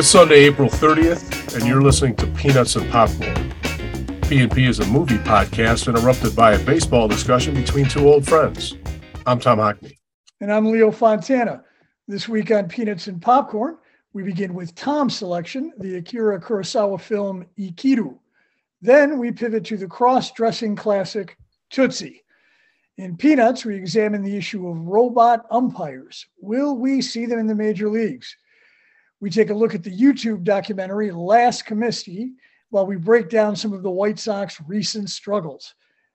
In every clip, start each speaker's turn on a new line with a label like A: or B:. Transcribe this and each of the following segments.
A: It's Sunday, April 30th, and you're listening to Peanuts and Popcorn. P&P is a movie podcast interrupted by a baseball discussion between two old friends. I'm Tom Hockney.
B: And I'm Leo Fontana. This week on Peanuts and Popcorn, we begin with Tom's selection, the Akira Kurosawa film Ikiru. Then we pivot to the cross-dressing classic Tootsie. In Peanuts, we examine the issue of robot umpires. Will we see them in the major leagues? We take a look at the YouTube documentary Last Comiskey while we break down some of the White Sox recent struggles.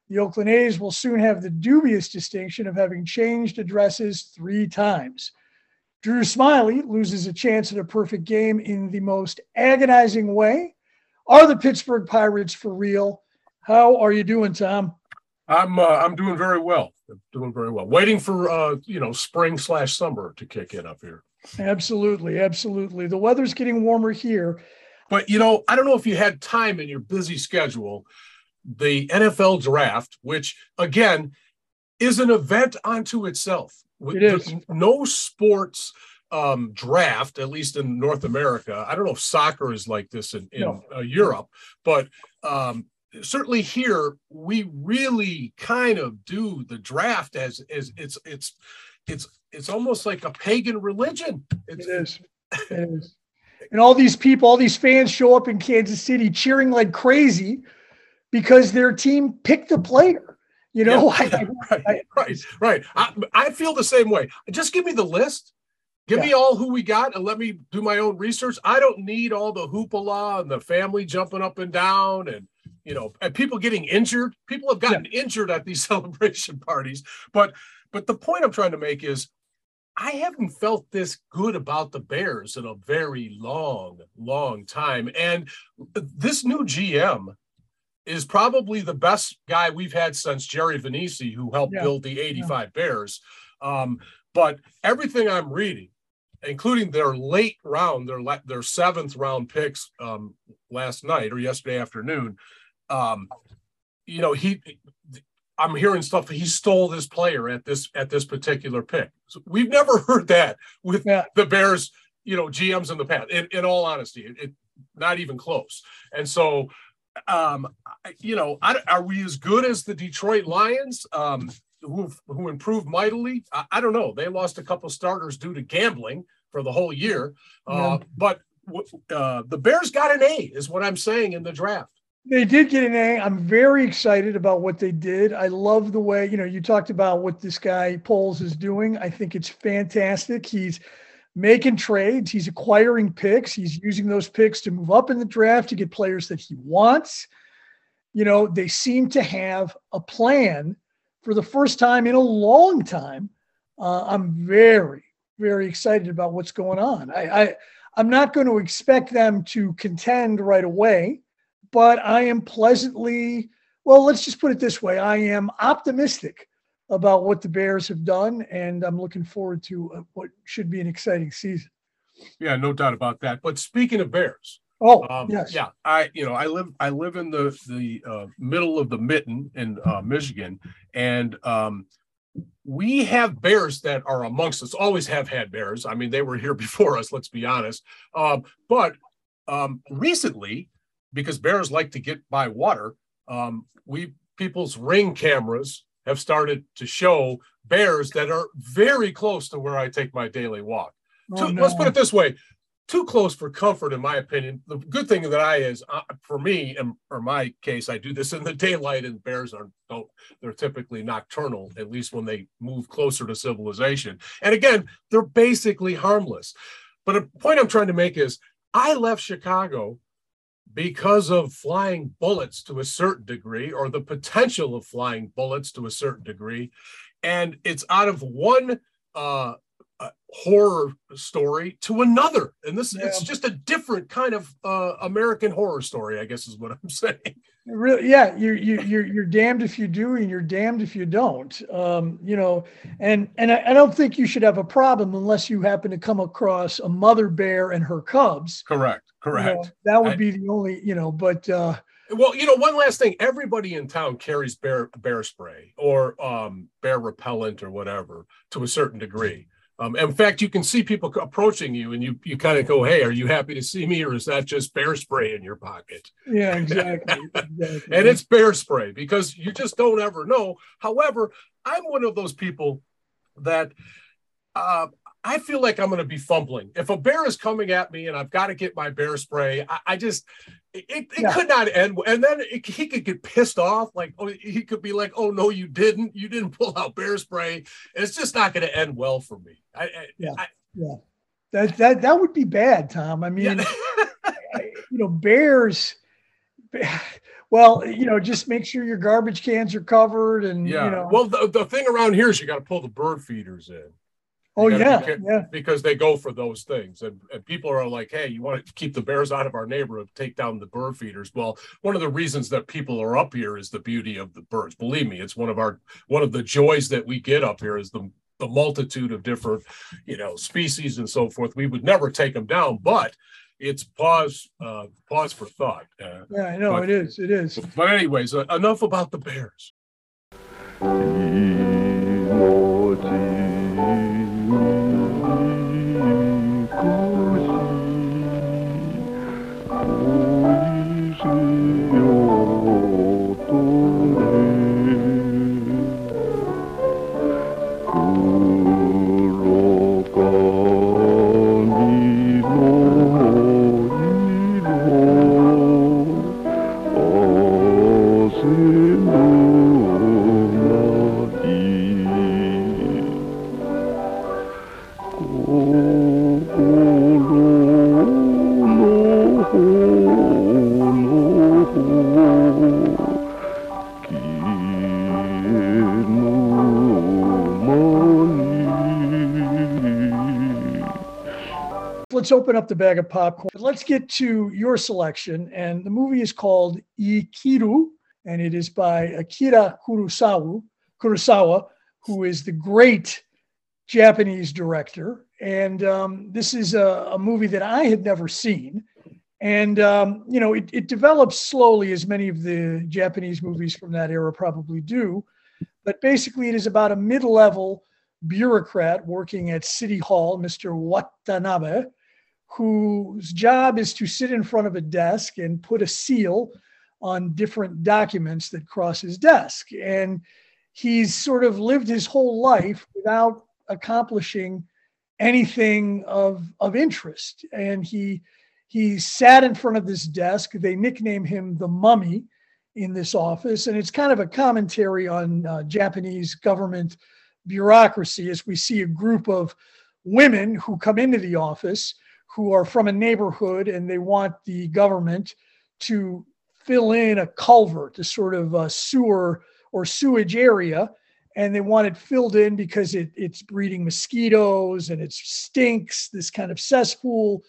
B: The Oakland A's will soon have the dubious distinction of having changed addresses three times. Drew Smyly loses a chance at a perfect game in the most agonizing way. Are the Pittsburgh Pirates for real? How are you doing, Tom?
A: I'm uh, I'm doing very well. I'm doing very well. Waiting for uh, you know spring slash summer to kick in up here.
B: Absolutely, absolutely. The weather's getting warmer here.
A: But you know, I don't know if you had time in your busy schedule. The NFL draft, which again is an event unto itself.
B: It is.
A: No sports um, draft, at least in North America. I don't know if soccer is like this in, in
B: No.
A: uh, Europe, but um, certainly here we really kind of do the draft as as it's it's it's it's almost like a pagan religion. It's,
B: It is. It is. And all these people, all these fans show up in Kansas City cheering like crazy because their team picked a player. You know,
A: Yeah,
B: I-
A: right,
B: I-
A: right, right. I, I feel the same way. Just give me the list. Give me all who we got and let me do my own research. I don't need all the hoopla and the family jumping up and down and you know and people getting injured. People have gotten injured at these celebration parties. But but the point I'm trying to make is I haven't felt this good about the Bears in a very long, long time. And this new GM is probably the best guy we've had since Jerry Vainisi, who helped
B: Yeah.
A: build the 85 Bears. Um, but everything I'm reading, including their late round, their their seventh round picks um, last night or yesterday afternoon, um, you know, he I'm hearing stuff. He stole this player at this at this particular pick. So we've never heard that with
B: Yeah.
A: the Bears, you know, GMs in the past. In, in all honesty, it, it not even close. And so, um, you know, I, are we as good as the Detroit Lions, um, who who improved mightily? I, I don't know. They lost a couple starters due to gambling for the whole year, uh, but uh, the Bears got an A, is what I'm saying in the draft.
B: They did get an A. I'm very excited about what they did. I love the way, you know, you talked about what this guy Poles is doing. I think it's fantastic. He's making trades, he's acquiring picks, he's using those picks to move up in the draft to get players that he wants. You know, they seem to have a plan for the first time in a long time. Uh, I'm very, very excited about what's going on. I, I I'm not going to expect them to contend right away but I am pleasantly, well, let's just put it this way I am optimistic about what the Bears have done, and I'm looking forward to uh, what should be an exciting season.
A: Yeah, no doubt about that. But speaking of Bears,
B: Oh,
A: Um,
B: yes.
A: Yeah, I you know I live I live in the the uh, middle of the mitten in uh, Michigan, and um, we have bears that are amongst us. Always have had bears. I mean, they were here before us. Let's be honest. Um, but um, recently, because bears like to get by water, um, we people's ring cameras have started to show bears that are very close to where I take my daily walk.
B: Oh,
A: Too- Let's put it this way: too close for comfort, in my opinion. The good thing that I is uh, for me, and or my case, I do this in the daylight, and bears are don't. They're typically nocturnal, at least when they move closer to civilization. And again, they're basically harmless. But a point I'm trying to make is, I left Chicago because of flying bullets to a certain degree, or the potential of flying bullets to a certain degree, and it's out of one. Uh, uh, horror story to another. And this it's just a different kind of uh, american horror story i guess is what i'm saying
B: Really, yeah, you you you're you're damned if you do, and you're damned if you don't. Um, you know, and and I, I don't think you should have a problem unless you happen to come across a mother bear and her cubs.
A: correct
B: You know,
A: correct
B: that would
A: I-
B: be the only, you know, but uh,
A: well you know one last thing everybody in town carries bear bear spray or um bear repellent or whatever to a certain degree Um, in fact, you can see people approaching you, and you you kind of go, "Hey, are you happy to see me, or is that just bear spray in your pocket?"
B: Yeah, exactly. exactly.
A: and it's bear spray because you just don't ever know. However, I'm one of those people that uh, I feel like I'm going to be fumbling. If a bear is coming at me and I've got to get my bear spray, I, I just it, it yeah. could not end. And then it, he could get pissed off. Like, oh, he could be like, oh, no, you didn't. You didn't pull out bear spray. It's just not going to end well for me. I,
B: yeah. I, yeah. That, that, that would be bad, Tom. I mean, yeah. you know, bears, well, you know, just make sure your garbage cans are covered and,
A: yeah.
B: you know.
A: Well, the, the thing around here is you got to pull the bird feeders in.
B: Oh yeah, be, yeah.
A: Because they go for those things, and, and people are like, "Hey, you want to keep the bears out of our neighborhood? Take down the bird feeders." Well, one of the reasons that people are up here is the beauty of the birds. Believe me, it's one of our one of the joys that we get up here is the the multitude of different, you know, species and so forth. We would never take them down, but it's pause uh, pause for thought.
B: Uh, yeah, I know but, it is. It is.
A: But anyways, uh, enough about the bears.
B: open up the bag of popcorn. Let's get to your selection. And the movie is called Ikiru, and it is by Akira Kurosawa, Kurosawa who is the great Japanese director. And um, this is a, a, movie that I had never seen. And, um, you know, it, it develops slowly, as many of the Japanese movies from that era probably do. But basically, it is about a mid level bureaucrat working at City Hall, Mr. Watanabe, whose job is to sit in front of a desk and put a seal on different documents that cross his desk. And he's sort of lived his whole life without accomplishing anything of, of interest. And he he sat in front of this desk. They nickname him the mummy in this office. And it's kind of a commentary on uh, Japanese government bureaucracy as we see a group of women who come into the office who are from a neighborhood and they want the government to fill in a culvert, a sort of a sewer or sewage area. And they want it filled in because it, it's breeding mosquitoes and it stinks, this kind of cesspool.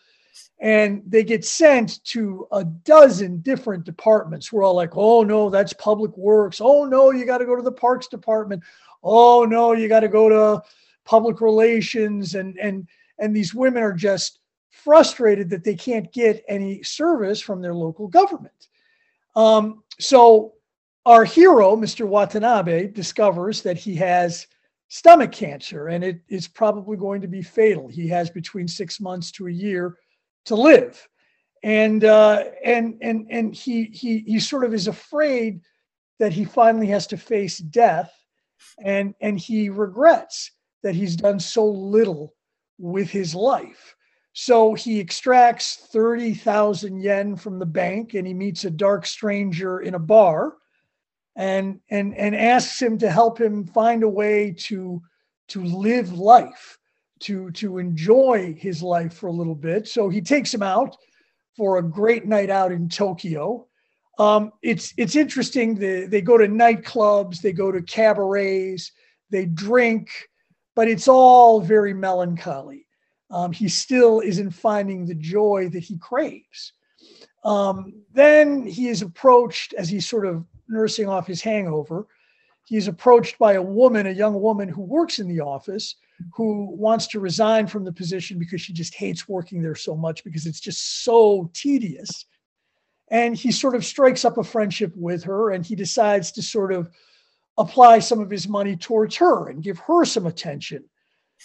B: And they get sent to a dozen different departments. We're all like, oh no, that's public works. Oh no, you got to go to the parks department. Oh no, you got to go to public relations. And and and these women are just frustrated that they can't get any service from their local government. Um, so our hero, Mr. Watanabe, discovers that he has stomach cancer and it is probably going to be fatal. He has between six months to a year to live. And uh, and and and he he he sort of is afraid that he finally has to face death, and and he regrets that he's done so little with his life. So he extracts 30,000 yen from the bank and he meets a dark stranger in a bar and, and, and asks him to help him find a way to, to live life, to, to enjoy his life for a little bit. So he takes him out for a great night out in Tokyo. Um, it's, it's interesting. They, they go to nightclubs, they go to cabarets, they drink, but it's all very melancholy um, he still isn't finding the joy that he craves. Um, then he is approached as he's sort of nursing off his hangover. He's approached by a woman, a young woman who works in the office, who wants to resign from the position because she just hates working there so much because it's just so tedious. And he sort of strikes up a friendship with her and he decides to sort of apply some of his money towards her and give her some attention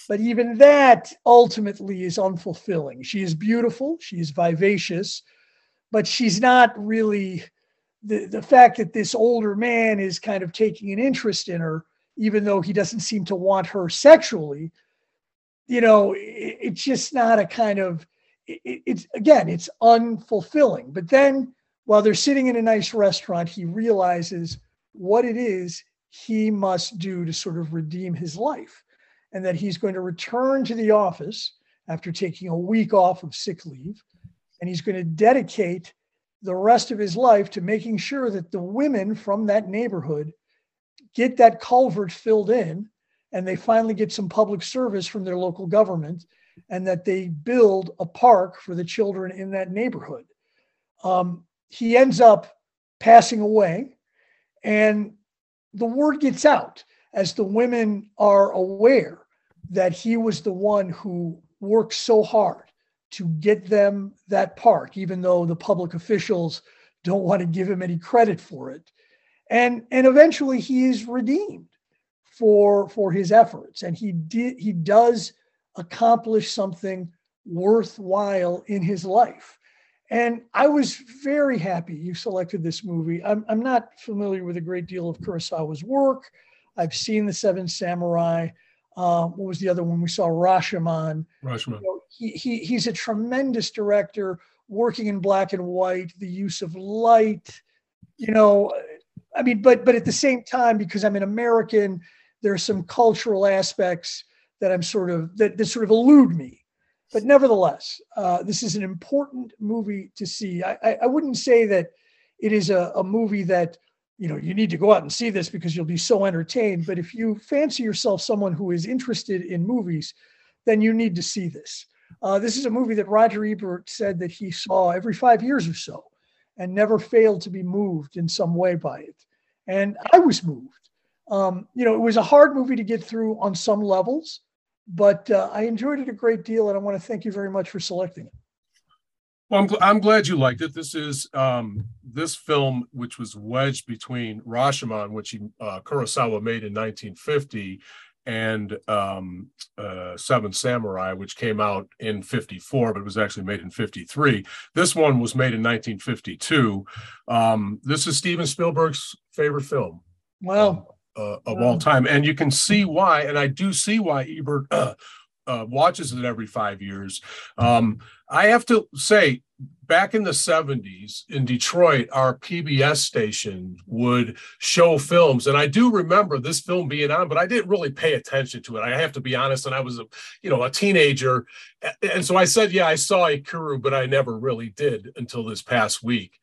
B: but even that ultimately is unfulfilling. She is beautiful, she is vivacious, but she's not really the, the fact that this older man is kind of taking an interest in her, even though he doesn't seem to want her sexually, you know, it, it's just not a kind of, it, it's again, it's unfulfilling. But then while they're sitting in a nice restaurant, he realizes what it is he must do to sort of redeem his life and that he's going to return to the office after taking a week off of sick leave and he's going to dedicate the rest of his life to making sure that the women from that neighborhood get that culvert filled in and they finally get some public service from their local government and that they build a park for the children in that neighborhood. Um, he ends up passing away and the word gets out as the women are aware that he was the one who worked so hard to get them that park, even though the public officials don't want to give him any credit for it. And, and eventually he is redeemed for, for his efforts. And he did he does accomplish something worthwhile in his life. And I was very happy you selected this movie. I'm, I'm not familiar with a great deal of Kurosawa's work. I've seen The Seven Samurai. Uh, what was the other one we saw? Rashomon.
A: Rashomon. You know,
B: he, he, he's a tremendous director, working in black and white, the use of light. You know, I mean, but but at the same time, because I'm an American, there are some cultural aspects that I'm sort of that, that sort of elude me. But nevertheless, uh, this is an important movie to see. I, I, I wouldn't say that it is a, a movie that you know you need to go out and see this because you'll be so entertained. But if you fancy yourself someone who is interested in movies, then you need to see this. Uh, this is a movie that Roger Ebert said that he saw every five years or so, and never failed to be moved in some way by it. And I was moved. Um, you know, it was a hard movie to get through on some levels but uh, I enjoyed it a great deal, and I want to thank you very much for selecting it.
A: Well, I'm, gl- I'm glad you liked it. This is um, this film, which was wedged between Rashomon, which he, uh, Kurosawa made in 1950, and um, uh, Seven Samurai, which came out in 54, but was actually made in 53. This one was made in 1952. Um, this is Steven Spielberg's favorite film.
B: Wow
A: uh, of all time. And you can see why, and I do see why Ebert uh, watches it every five years. Um, I have to say, back in the 70s in Detroit, our PBS station would show films. And I do remember this film being on, but I didn't really pay attention to it. I have to be honest. And I was a, you know, a teenager. And so I said, yeah, I saw Ikiru, but I never really did until this past week.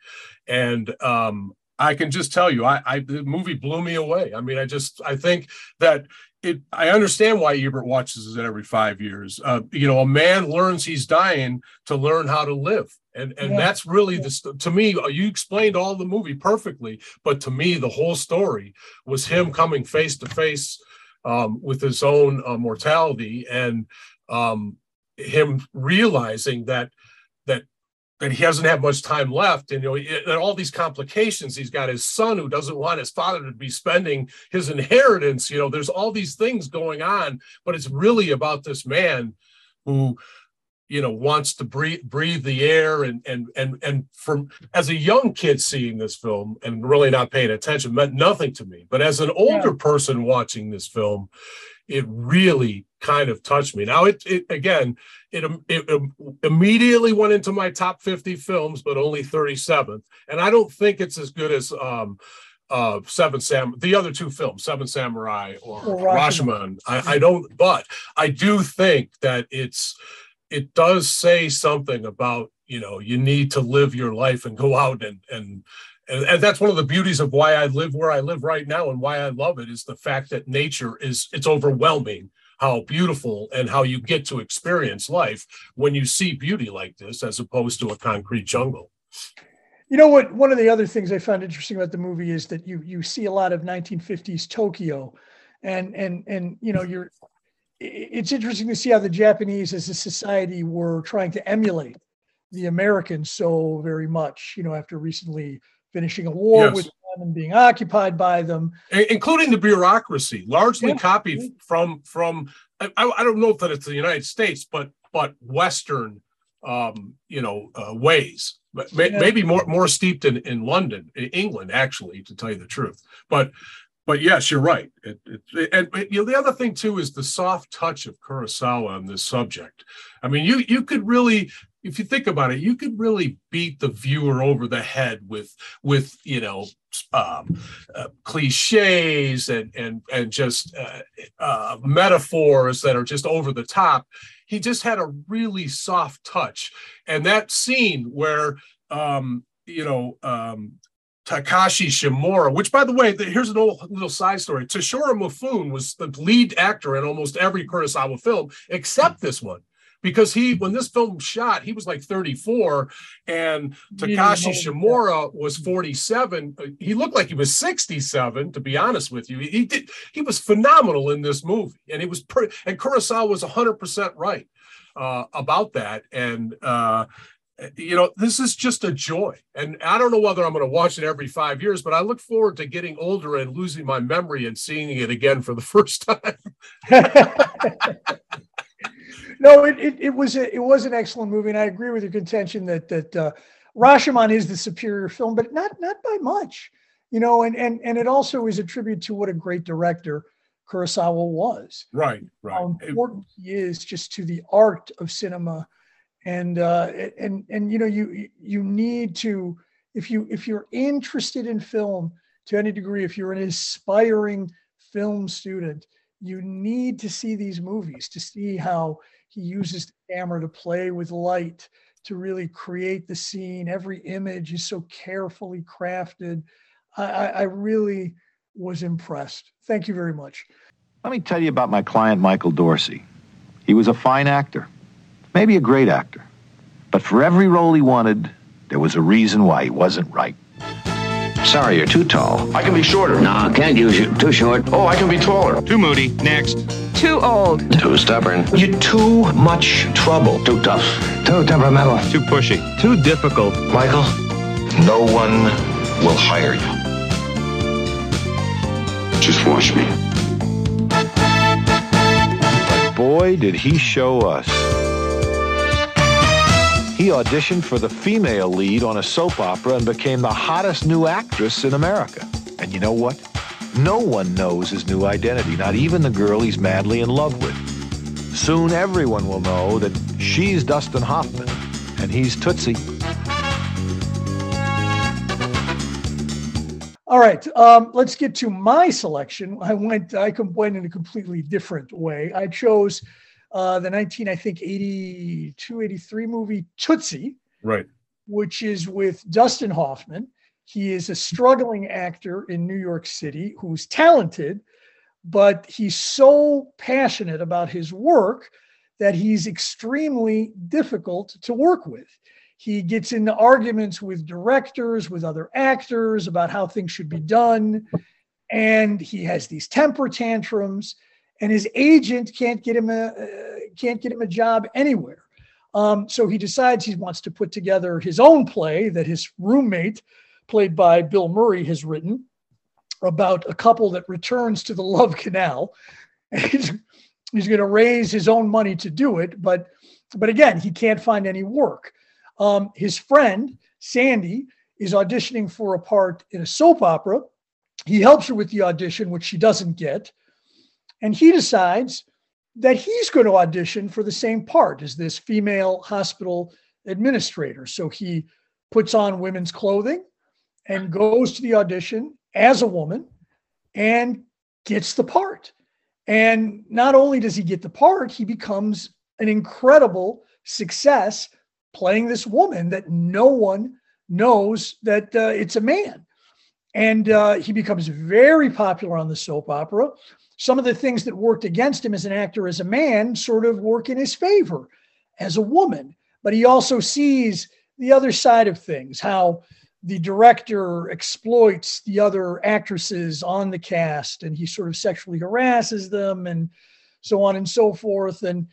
A: And um, I can just tell you, I, I the movie blew me away. I mean, I just I think that it I understand why Ebert watches it every five years. Uh, you know, a man learns he's dying to learn how to live. And and yeah. that's really yeah. the to me, uh, you explained all the movie perfectly, but to me, the whole story was him coming face to face um, with his own uh, mortality and um, him realizing that that that he doesn't have much time left and you know and all these complications he's got his son who doesn't want his father to be spending his inheritance you know there's all these things going on but it's really about this man who you know wants to breathe breathe the air and and and and from as a young kid seeing this film and really not paying attention meant nothing to me but as an older yeah. person watching this film it really kind of touched me. Now, it, it again, it, it, immediately went into my top 50 films, but only 37th. And I don't think it's as good as um, uh, Seven Sam, the other two films, Seven Samurai or, Rashomon. I, I don't, but I do think that it's, it does say something about you know you need to live your life and go out and and and, and, that's one of the beauties of why I live where I live right now and why I love it is the fact that nature is it's overwhelming how beautiful and how you get to experience life when you see beauty like this as opposed to a concrete jungle.
B: You know what? One of the other things I found interesting about the movie is that you you see a lot of 1950s Tokyo, and and and you know you're. It's interesting to see how the Japanese, as a society, were trying to emulate the Americans so very much. You know, after recently finishing a war yes. with and being occupied by them,
A: including the bureaucracy, largely yeah. copied from from I, I don't know if that it's the United States, but but Western, um, you know, uh, ways. But may, yeah. maybe more more steeped in in London, in England, actually, to tell you the truth. But but yes, you're right. It, it, and you know, the other thing too is the soft touch of Kurosawa on this subject. I mean, you you could really if you think about it, you could really beat the viewer over the head with with you know um, uh, cliches and and and just uh, uh, metaphors that are just over the top. He just had a really soft touch, and that scene where um, you know um, Takashi Shimura, which by the way, here's an old little side story. Toshiro Mifune was the lead actor in almost every Kurosawa film except this one because he when this film shot he was like 34 and takashi shimura was 47 he looked like he was 67 to be honest with you. He did he was phenomenal in this movie and it was pretty and kurosawa was 100% right uh, about that. And uh, you know this is just a joy. And i don't know whether i'm going to watch it every five years but i look forward to getting older and losing my memory and seeing it again for the first time
B: no, it, it, it was a, it was an excellent movie, and I agree with your contention that that uh, Rashomon is the superior film, but not not by much, you know. And and and it also is a tribute to what a great director Kurosawa was.
A: Right, right.
B: How important he is just to the art of cinema, and uh, and and you know you you need to if you if you're interested in film to any degree, if you're an aspiring film student, you need to see these movies to see how he uses the camera to play with light to really create the scene. Every image is so carefully crafted. I, I really was impressed. Thank you very much.
C: Let me tell you about my client, Michael Dorsey. He was a fine actor, maybe a great actor. But for every role he wanted, there was a reason why he wasn't right.
D: Sorry, you're too tall.
E: I can be shorter.
D: No, can't use you. Too short.
E: Oh, I can be taller.
F: Too moody. Next.
G: Too old.
D: Too stubborn.
E: You're too much trouble.
D: Too tough. Too temperamental.
F: Too pushy.
C: Too difficult.
E: Michael, no one will hire you. Just watch me.
C: But boy, did he show us. He auditioned for the female lead on a soap opera and became the hottest new actress in America. And you know what? No one knows his new identity, not even the girl he's madly in love with. Soon everyone will know that she's Dustin Hoffman and he's Tootsie.
B: All right, um, let's get to my selection. I went, I went in a completely different way. I chose uh, the 19, I think, 82, 83 movie Tootsie.
A: Right.
B: Which is with Dustin Hoffman. He is a struggling actor in New York City who's talented, but he's so passionate about his work that he's extremely difficult to work with. He gets into arguments with directors, with other actors about how things should be done. And he has these temper tantrums and his agent can't get him a uh, can't get him a job anywhere. Um, so he decides he wants to put together his own play that his roommate, played by Bill Murray, has written about a couple that returns to the Love Canal. he's, he's going to raise his own money to do it, but but again, he can't find any work. Um, his friend Sandy is auditioning for a part in a soap opera. He helps her with the audition, which she doesn't get. And he decides that he's going to audition for the same part as this female hospital administrator. So he puts on women's clothing and goes to the audition as a woman and gets the part. And not only does he get the part, he becomes an incredible success playing this woman that no one knows that uh, it's a man. And uh, he becomes very popular on the soap opera some of the things that worked against him as an actor, as a man, sort of work in his favor as a woman. But he also sees the other side of things, how the director exploits the other actresses on the cast and he sort of sexually harasses them and so on and so forth. And,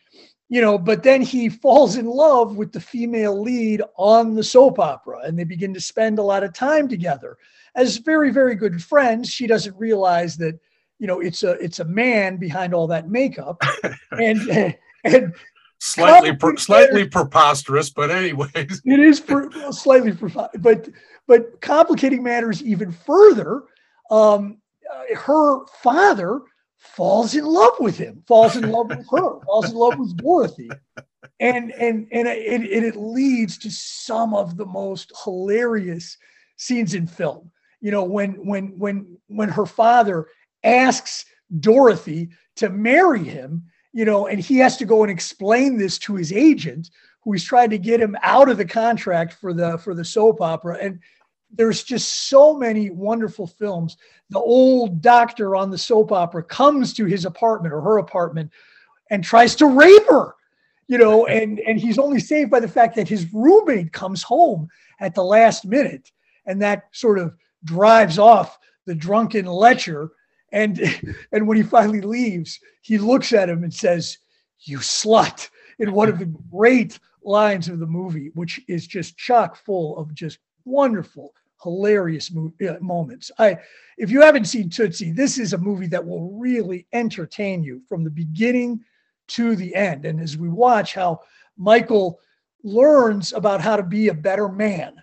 B: you know, but then he falls in love with the female lead on the soap opera and they begin to spend a lot of time together. As very, very good friends, she doesn't realize that you know it's a it's a man behind all that makeup, and and
A: slightly per, slightly preposterous, but anyways,
B: it is per, well, slightly preposterous. But but complicating matters even further. Um, uh, her father falls in love with him, falls in love with her, falls in love with Dorothy, and and and it, it, it leads to some of the most hilarious scenes in film. You know, when when when when her father asks Dorothy to marry him, you know, and he has to go and explain this to his agent, who is trying to get him out of the contract for the for the soap opera. And there's just so many wonderful films. The old doctor on the soap opera comes to his apartment or her apartment and tries to rape her, you know, and and he's only saved by the fact that his roommate comes home at the last minute, and that sort of drives off the drunken lecher. And and when he finally leaves, he looks at him and says, "You slut." In one of the great lines of the movie, which is just chock full of just wonderful, hilarious mo- uh, moments. I, if you haven't seen Tootsie, this is a movie that will really entertain you from the beginning to the end. And as we watch how Michael learns about how to be a better man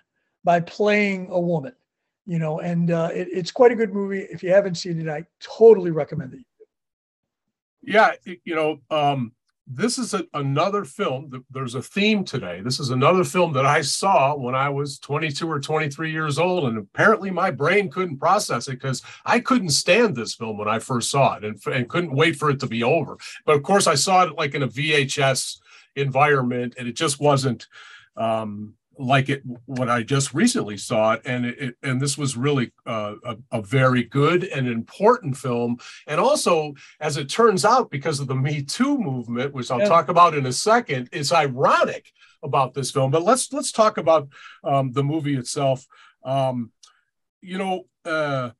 B: by playing a woman, you know, and uh, it, it's quite a good movie. If you haven't seen it, I totally recommend it.
A: Yeah, you know, um, this is a, another film. There's a theme today. This is another film that I saw when I was 22 or 23 years old, and apparently my brain couldn't process it because I couldn't stand this film when I first saw it, and, and couldn't wait for it to be over. But of course, I saw it like in a VHS environment, and it just wasn't. Um, like it when I just recently saw it, and it, and this was really uh, a, a, very good and important film. And also, as it turns out, because of the Me Too movement, which I'll yeah. talk about in a second, it's ironic about this film. But let's let's talk about um, the movie itself. Um, you know, uh,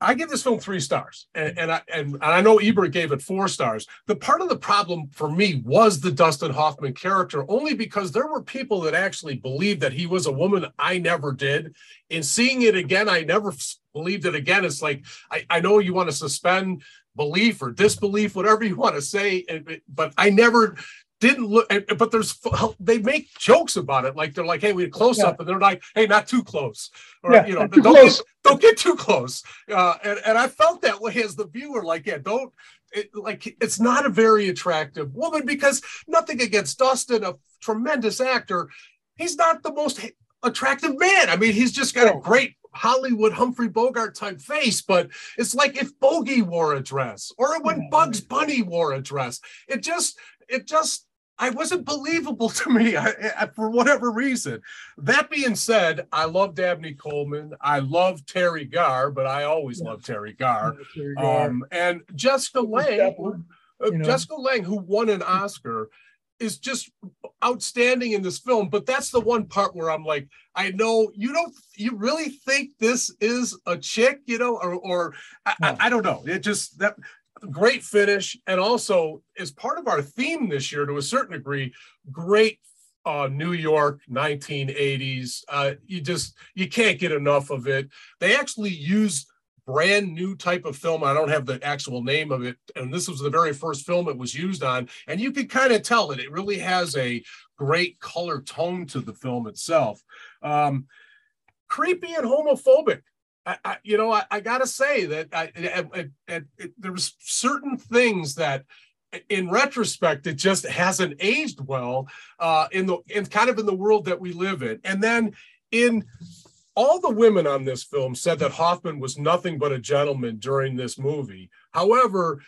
A: I give this film three stars, and, and I and, and, I know Ebert gave it four stars. The part of the problem for me was the Dustin Hoffman character, only because there were people that actually believed that he was a woman. I never did. In seeing it again, I never believed it again. It's like I, I know you want to suspend belief or disbelief, whatever you want to say, but I never didn't look but there's they make jokes about it like they're like hey we had close yeah. up and they're like hey not too close or yeah, you know don't get, don't get too close. Uh, and, and i felt that way as the viewer like yeah don't it, like it's not a very attractive woman because nothing against dustin a tremendous actor. He's not the most attractive man. I mean he's just got a great Hollywood Humphrey Bogart type face, but it's like if Bogey wore a dress or when Bugs Bunny wore a dress. It just, it just I wasn't believable to me I, I, for whatever reason. That being said, I love Dabney Coleman. I love Teri Garr, but I always yeah. love Teri Garr. Yeah, Teri Garr. Um, and Jessica Lange, who, uh, Jessica Lange, who won an Oscar, is just outstanding in this film. But that's the one part where I'm like, I know you don't, you really think this is a chick, you know, or, or I, I, I don't know. It just that great finish, and also as part of our theme this year, to a certain degree, great uh, New York 1980s. Uh, you just you can't get enough of it. They actually use brand new type of film. I don't have the actual name of it, and this was the very first film it was used on, and you can kind of tell that it really has a great color tone to the film itself. Um, creepy and homophobic. I, I, you know, I, I got to say that I, there was certain things that, in retrospect, it just hasn't aged well uh, in the in kind of in the world that we live in. And then in all the women on this film said that Hoffman was nothing but a gentleman during this movie. However,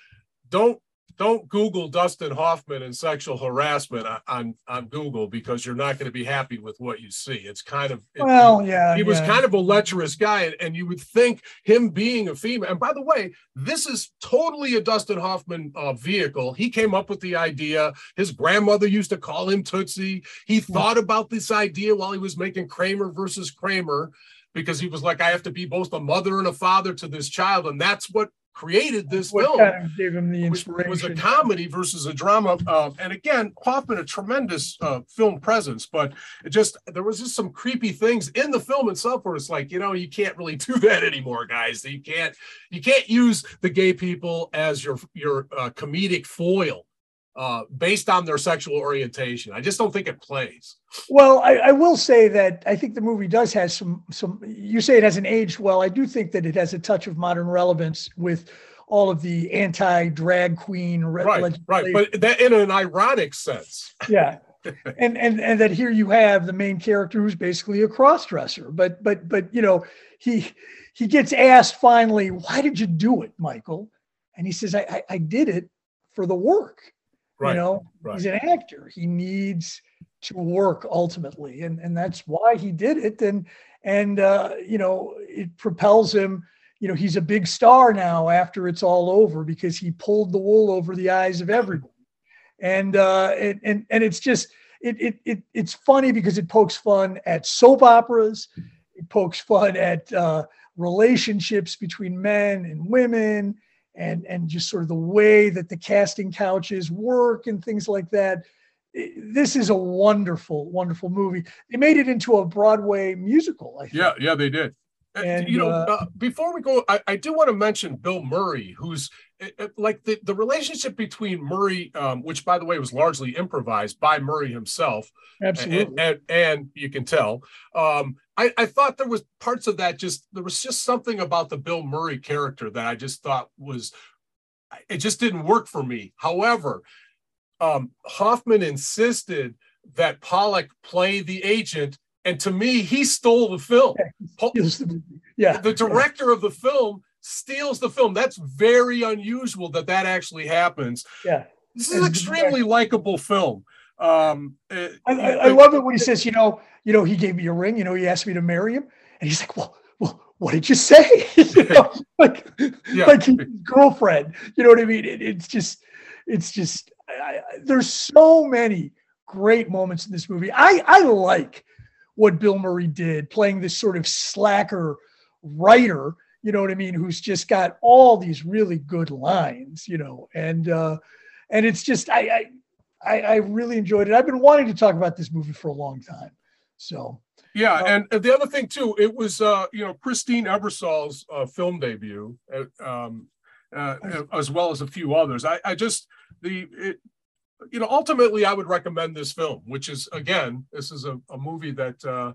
A: don't don't Google Dustin Hoffman and sexual harassment on on Google because you're not going to be happy with what you see. It's kind of it,
B: well, yeah.
A: He was kind of a lecherous guy, and, and, you would think him being a female. And by the way, this is totally a Dustin Hoffman uh, vehicle. He came up with the idea. His grandmother used to call him Tootsie. He thought about this idea while he was making Kramer versus Kramer because he was like, I have to be both a mother and a father to this child. And that's what created this
B: What
A: film
B: kind of gave him the
A: was,
B: inspiration?
A: was a comedy versus a drama. Uh, and again, Hoffman a tremendous uh, film presence, but it just there was just some creepy things in the film itself where it's like, you know, you can't really do that anymore, guys. You can't you can't use the gay people as your your uh, comedic foil uh, based on their sexual orientation. I just don't think it plays.
B: Well, I, I will say that I think the movie does has some some. You say it hasn't aged well. I do think that it has a touch of modern relevance with all of the anti-drag queen re-
A: Right, right, but that in an ironic sense.
B: yeah and and and that here you have the main character who's basically a cross-dresser but but but you know he he gets asked finally why did you do it michael and he says i i, I did it for the work
A: Right.
B: you know
A: right.
B: he's an actor. He needs to work ultimately and and that's why he did it. And and uh you know it propels him. You know he's a big star now after it's all over because he pulled the wool over the eyes of everybody. And uh and and, and it's just it, it it it's funny because it pokes fun at soap operas. It pokes fun at uh relationships between men and women and and just sort of the way that the casting couches work and things like that this is a wonderful wonderful movie they made it into a broadway musical i think
A: Yeah, yeah, they did. Uh,
B: And,
A: you know,
B: uh,
A: uh, before we go, I, I do want to mention Bill Murray, who's uh, uh, like the, the relationship between Murray, um, which by the way was largely improvised by Murray himself,
B: absolutely
A: and, and and you can tell. Um, I, I thought there was parts of that just there was just something about the Bill Murray character that I just thought was it just didn't work for me. However, um, Hoffman insisted that Pollack play the agent, and to me, he stole the film.
B: The yeah
A: the director of the film steals the film. That's very unusual that that actually happens.
B: yeah
A: This is an extremely likable film. Um, uh,
B: I, I, I love it when he says, you know, you know, he gave me a ring. You know, he asked me to marry him, and he's like, well, well, what did you say? you know, like,
A: Yeah.
B: like his girlfriend. You know what I mean? It, it's just, it's just. I, I, there's so many great moments in this movie. I I like what Bill Murray did, playing this sort of slacker writer. You know what I mean? Who's just got all these really good lines. You know, and uh, and it's just I. I I, I really enjoyed it. I've been wanting to talk about this movie for a long time. So
A: yeah,
B: Uh,
A: and, and the other thing too, it was uh, you know Christine Ebersole's uh, film debut, uh, um, uh, as well as a few others. I, I just the it, you know ultimately I would recommend this film, which is again this is a, a movie that uh,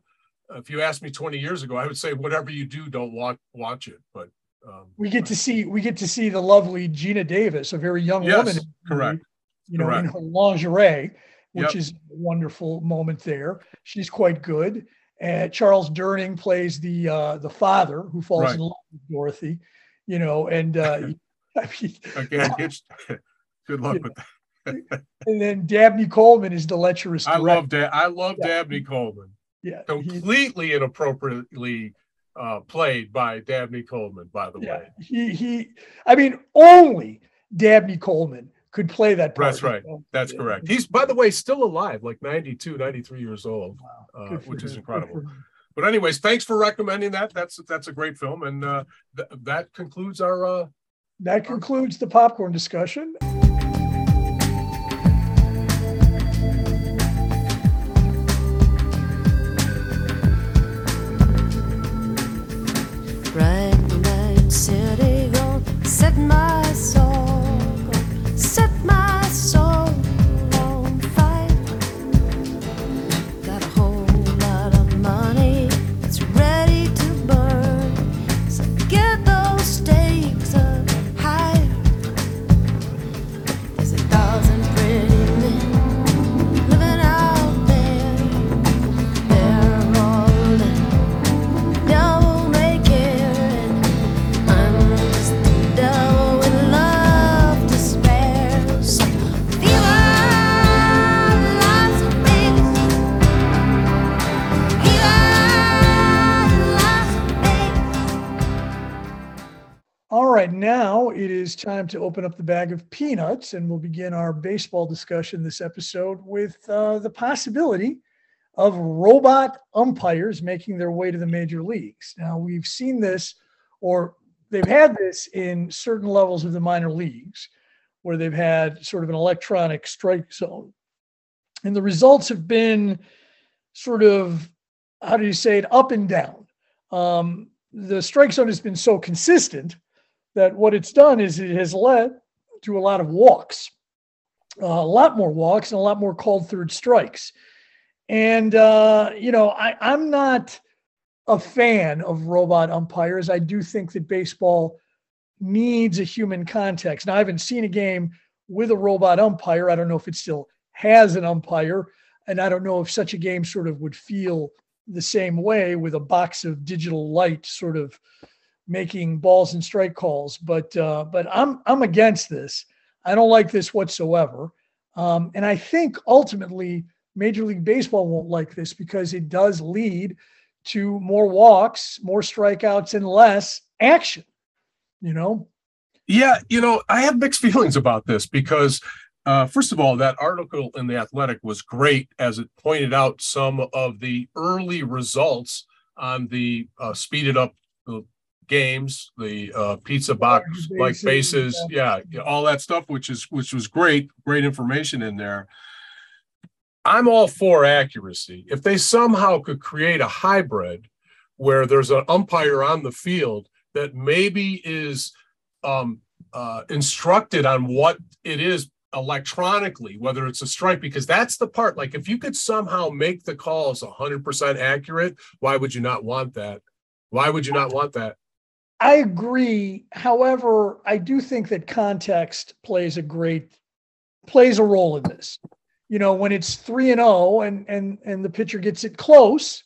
A: if you asked me 20 years ago, I would say whatever you do, don't watch watch it. But um,
B: we get to see we get to see the lovely Geena Davis, a very young
A: Yes,
B: woman.
A: correct,
B: You know, in her lingerie, which
A: Yep.
B: is a wonderful moment there. She's quite good. And Charles Durning plays the uh, the father who falls
A: Right.
B: in love with Dorothy. You know, and uh, I mean,
A: again, it's, good luck with that.
B: and then Dabney Coleman is the lecherous
A: I love da- I love
B: Yeah.
A: Dabney Coleman.
B: yeah, he-
A: completely inappropriately uh, played by Dabney Coleman, by the
B: yeah,
A: way.
B: he he. I mean, only Dabney Coleman could play that part.
A: That's right. That's
B: Yeah.
A: correct. He's, by the way, still alive, like 92, 93 years old,
B: Wow,
A: uh, which is incredible. But anyways, thanks for recommending that. That's that's a great film, and uh, th- that concludes our. Uh,
B: That concludes the popcorn discussion. Time to open up the bag of peanuts, and we'll begin our baseball discussion this episode with uh, the possibility of robot umpires making their way to the major leagues. Now, we've seen this, or they've had this in certain levels of the minor leagues where they've had sort of an electronic strike zone. And the results have been sort of, how do you say it, up and down. Um, the strike zone has been so consistent that what it's done is it has led to a lot of walks, uh, a lot more walks and a lot more called third strikes. And, uh, you know, I, I'm not a fan of robot umpires. I do think that baseball needs a human context. Now, I haven't seen a game with a robot umpire. I don't know if it still has an umpire. And I don't know if such a game sort of would feel the same way with a box of digital light sort of making balls and strike calls. But uh, but I'm I'm against this. I don't like this whatsoever. Um, and I think ultimately Major League Baseball won't like this because it does lead to more walks, more strikeouts, and less action. You know?
A: Yeah, you know, I have mixed feelings about this because, uh, first of all, that article in the Athletic was great as it pointed out some of the early results on the uh, speeded up games, the uh, pizza box like bases, yeah, all that stuff, which is which was great, great information in there. I'm all for accuracy. If they somehow could create a hybrid where there's an umpire on the field that maybe is um, uh, instructed on what it is electronically, whether it's a strike, because that's the part. Like, if you could somehow make the calls 100% accurate, why would you not want that? Why would you not want that?
B: I agree. However, I do think that context plays a great plays a role in this you know, when it's three and oh and and and the pitcher gets it close,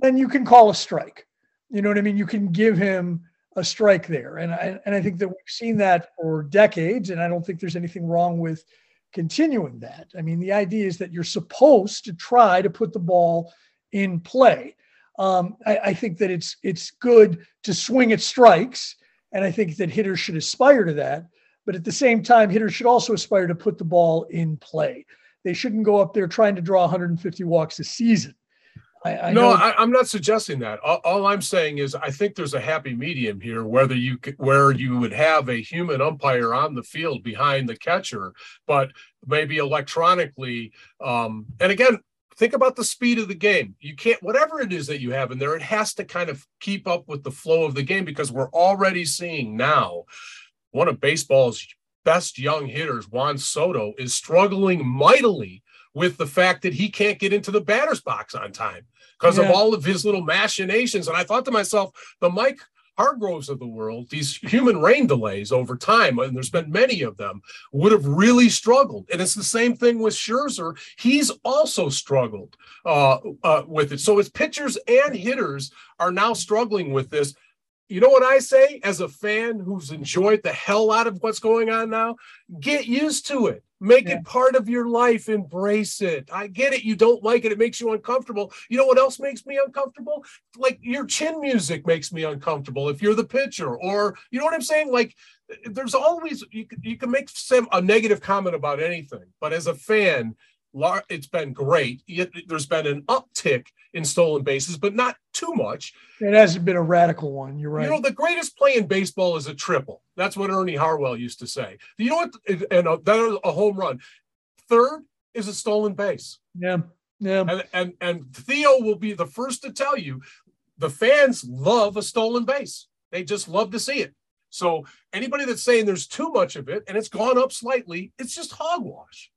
B: then you can call a strike. You know what I mean? You can give him a strike there. And I and I think that we've seen that for decades, and I don't think there's anything wrong with continuing that. I mean, the idea is that you're supposed to try to put the ball in play. Um, I, I think that it's it's good to swing at strikes, and I think that hitters should aspire to that. But at the same time, hitters should also aspire to put the ball in play. They shouldn't go up there trying to draw 150 walks a season.
A: I, I no, I, am not suggesting that. All, all, I'm saying is I think there's a happy medium here, whether you where you would have a human umpire on the field behind the catcher, but maybe electronically. Um, and again, think about the speed of the game. You can't whatever it is that you have in there, it has to kind of keep up with the flow of the game because we're already seeing now one of baseball's best young hitters, Juan Soto, is struggling mightily with the fact that he can't get into the batter's box on time because yeah. of all of his little machinations. And I thought to myself, the Mike Hargroves of the world, these human rain delays over time, and there's been many of them, would have really struggled. And it's the same thing with Scherzer. He's also struggled uh, uh, with it. So his pitchers and hitters are now struggling with this you know what I say as a fan who's enjoyed the hell out of what's going on now? Get used to it. Make yeah. it part of your life. Embrace it. I get it. You don't like it. It makes you uncomfortable. You know what else makes me uncomfortable? Like your chin music makes me uncomfortable if you're the pitcher, or you know what I'm saying? Like there's always you can, you can make some a negative comment about anything, but as a fan, it's been great. There's been an uptick in stolen bases, but not too much.
B: It hasn't been a radical one. You're right.
A: You know, the greatest play in baseball is a triple. That's what Ernie Harwell used to say. You know what? And uh, a, then a home run. Third is a stolen base.
B: Yeah. Yeah.
A: And, and and Theo will be the first to tell you the fans love a stolen base. They just love to see it. So anybody that's saying there's too much of it and it's gone up slightly, it's just hogwash.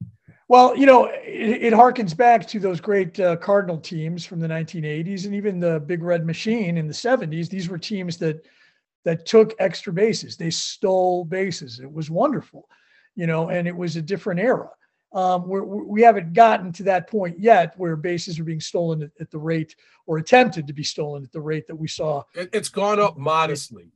B: Well, you know, it, it harkens back to those great uh, Cardinal teams from the 1980s and even the Big Red Machine in the 70s. These were teams that that took extra bases. They stole bases. It was wonderful, you know, and it was a different era. Um, we're, we haven't gotten to that point yet where bases are being stolen at, at, the rate or attempted to be stolen at the rate that we saw.
A: It, it's gone up modestly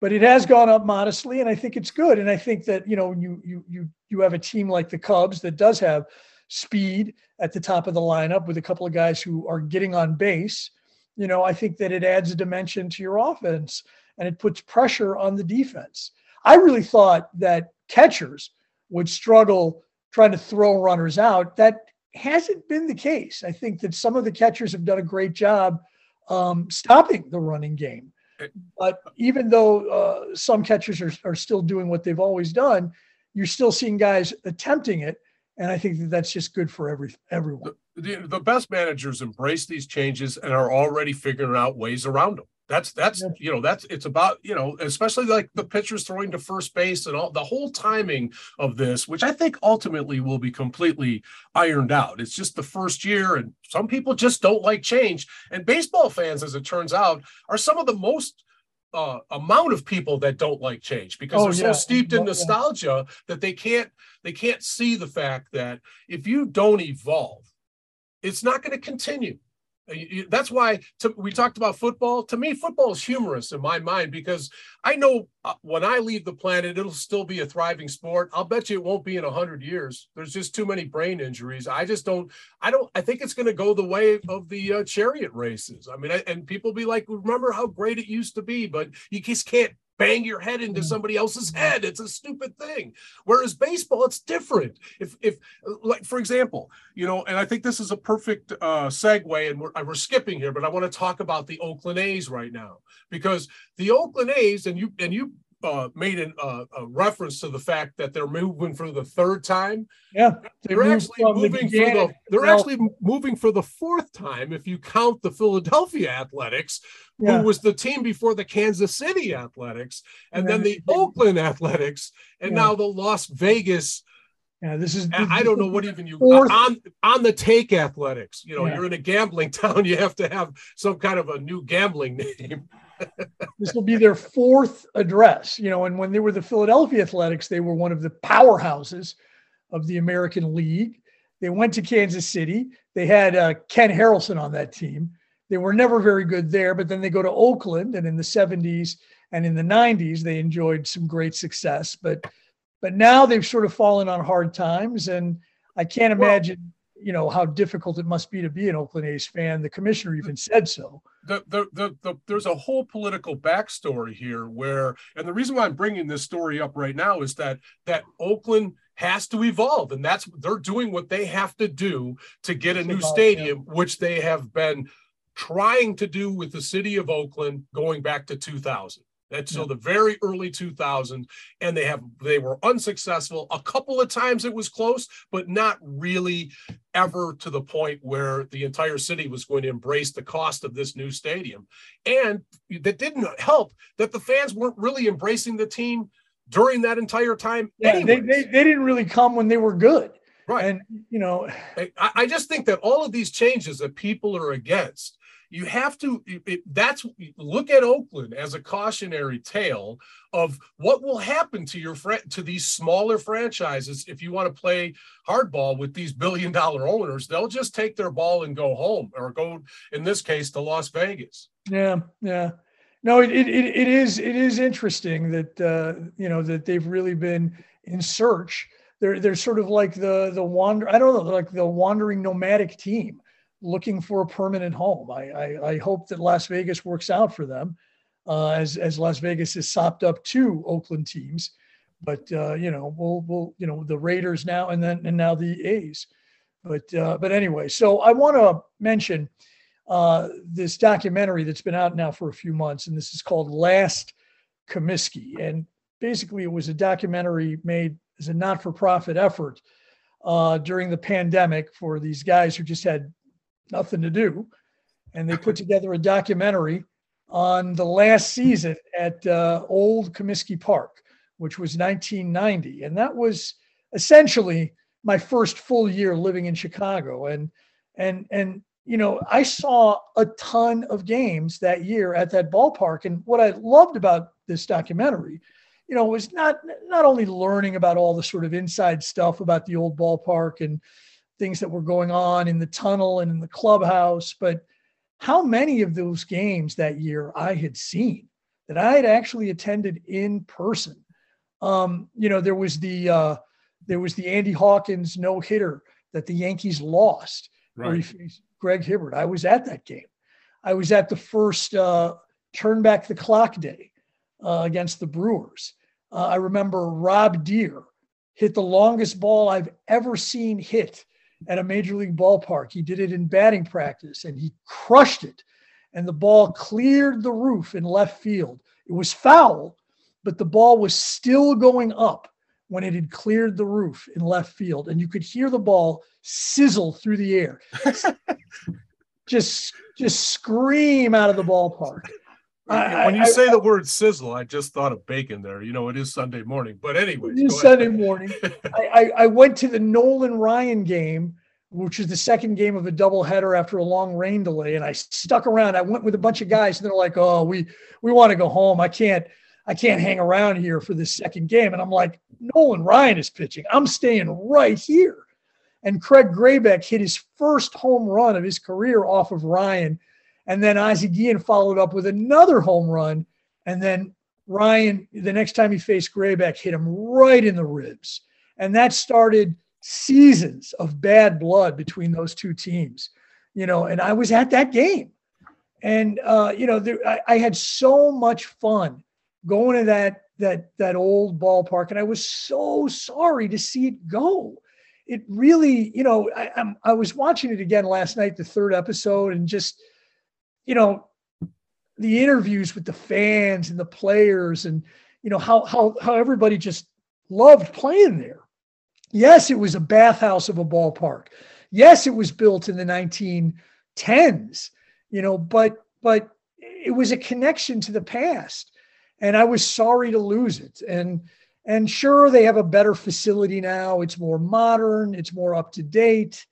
B: but it has gone up modestly and i think it's good. And i think that you know you you you you have a team like the cubs that does have speed at the top of the lineup with a couple of guys who are getting on base you know i think that it adds a dimension to your offense and it puts pressure on the defense. I really thought that catchers would struggle trying to throw runners out. That hasn't been the case. I think that some of the catchers have done a great job um, stopping the running game But even though uh, some catchers are, are still doing what they've always done, you're still seeing guys attempting it. And I think that that's just good for every everyone.
A: The, the best managers embrace these changes and are already figuring out ways around them. That's that's you know that's it's about you know especially like the pitchers throwing to first base and all the whole timing of this, which I think ultimately will be completely ironed out. It's just the first year, and some people just don't like change. And baseball fans, as it turns out, are some of the most uh, amount of people that don't like change because
B: Oh,
A: they're
B: yeah.
A: so steeped in
B: Yeah.
A: nostalgia that they can't they can't see the fact that if you don't evolve, it's not going to continue. Uh, That's why to, we talked about football. To me, football is humorous in my mind because I know uh, when I leave the planet, it'll still be a thriving sport. I'll bet you it won't be in hundred years. There's just too many brain injuries. I just don't. I don't. I think it's going to go the way of the uh, chariot races. I mean, I, and people be like, "Remember how great it used to be," but you just can't bang your head into somebody else's head. It's a stupid thing. Whereas baseball, it's different. If if like for example, you know, and I think this is a perfect uh, segue, and we're, we're skipping here, but I want to talk about the Oakland A's right now because the Oakland A's, and you and you uh, made an, uh, a reference to the fact that they're moving for the third time.
B: Yeah. They
A: They're actually
B: from the
A: moving for the. They're
B: to
A: actually moving for the fourth time if you count the Philadelphia Athletics,
B: Yeah.
A: who was the team before the Kansas City Athletics, and
B: And
A: then the Oakland Athletics, and
B: Yeah.
A: now the Las Vegas
B: Yeah. This is,
A: I I don't know what even you
B: Fourth-
A: on on the take athletics. You know,
B: Yeah.
A: you're in a gambling town. You have to have some kind of a new gambling name.
B: This will be their fourth address, you know, and when they were the Philadelphia Athletics, they were one of the powerhouses of the American League. They went to Kansas City. They had uh, Ken Harrelson on that team. They were never very good there, but then they go to Oakland, and in the 70s and in the 90s, they enjoyed some great success. But but now they've sort of fallen on hard times, and I can't imagine, you know, how difficult it must be to be an Oakland A's fan. The commissioner even said so.
A: The, the, the, the, there's a whole political backstory here where, and the reason why I'm bringing this story up right now is that that Oakland has to evolve, and that's they're doing what they have to do to get a new stadium, which they have been trying to do with the city of Oakland going back to 2000. That's so the very early 2000s, and they have they were unsuccessful. A couple of times it was close, but not really ever to the point where the entire city was going to embrace the cost of this new stadium. And that didn't help that the fans weren't really embracing the team during that entire time.
B: Yeah, they, they, they didn't really come when they were good.
A: right.
B: And, you know,
A: I, I just think that all of these changes that people are against, you have to. it- that's look at Oakland as a cautionary tale of what will happen to your fran- to these smaller franchises if you want to play hardball with these billion dollar owners. They'll just take their ball and go home, or go in this case to Las Vegas.
B: yeah, yeah. No, it, it, it it is it is interesting that uh, you know that they've really been in search. They're they're sort of like the the wander I don't know like the wandering nomadic team looking for a permanent home. I I, I hope that Las Vegas works out for them uh, as as Las Vegas has sopped up two Oakland teams, but uh, you know we'll we'll you know the Raiders now and then and now the A's. But uh, but anyway, so I want to mention uh, this documentary that's been out now for a few months, and this is called Last Comiskey. And basically, it was a documentary made as a not-for-profit effort uh, during the pandemic for these guys who just had nothing to do, and they put together a documentary on the last season at uh, Old Comiskey Park, which was 1990, and that was essentially my first full year living in Chicago, and and and you know I saw a ton of games that year at that ballpark, and what I loved about this documentary, you know, was not not only learning about all the sort of inside stuff about the old ballpark and things that were going on in the tunnel and in the clubhouse, but how many of those games that year I had seen that I had actually attended in person. Um, you know, there was the uh, there was the Andy Hawkins no hitter that the Yankees lost, where he faced Greg Hibbard. I was at that game. I was at the first uh, turn back the clock day uh, against the Brewers. Uh, I remember Rob Deer hit the longest ball I've ever seen hit at a major league ballpark. He did it in batting practice and he crushed it. and the ball cleared the roof in left field. It was foul, but the ball was still going up when it had cleared the roof in left field, and you could hear the ball sizzle through the air, just just scream out of the ballpark. I-
A: when you
B: I-
A: say the word sizzle, I just thought of bacon there. You know, it is Sunday morning. But
B: anyway,
A: go ahead.
B: Sunday morning, I, I, I went to the Nolan Ryan game, which was the second game of a doubleheader after a long rain delay, and I stuck around. I went with a bunch of guys, and they're like, "Oh, we we want to go home. I can't I can't hang around here for this second game." And I'm like, "Nolan Ryan is pitching. I'm staying right here." And Craig Grebeck hit his first home run of his career off of Ryan, and then Ozzie Guillen followed up with another home run, and then Ryan, the next time he faced Grebeck, hit him right in the ribs. And that started seasons of bad blood between those two teams, you know, and I was at that game. And, uh, you know, there, I, I had so much fun going to that, that, that old ballpark. And I was so sorry to see it go. It really, you know, I, I'm, I was watching it again last night, the third episode, and just, you know, the interviews with the fans and the players and you know how how how everybody just loved playing there. Yes, it was a bathhouse of a ballpark. Yes, it was built in the 1910s, you know, but but it was a connection to the past. And I was sorry to lose it. And and sure they have a better facility now. It's more modern, it's more up to date.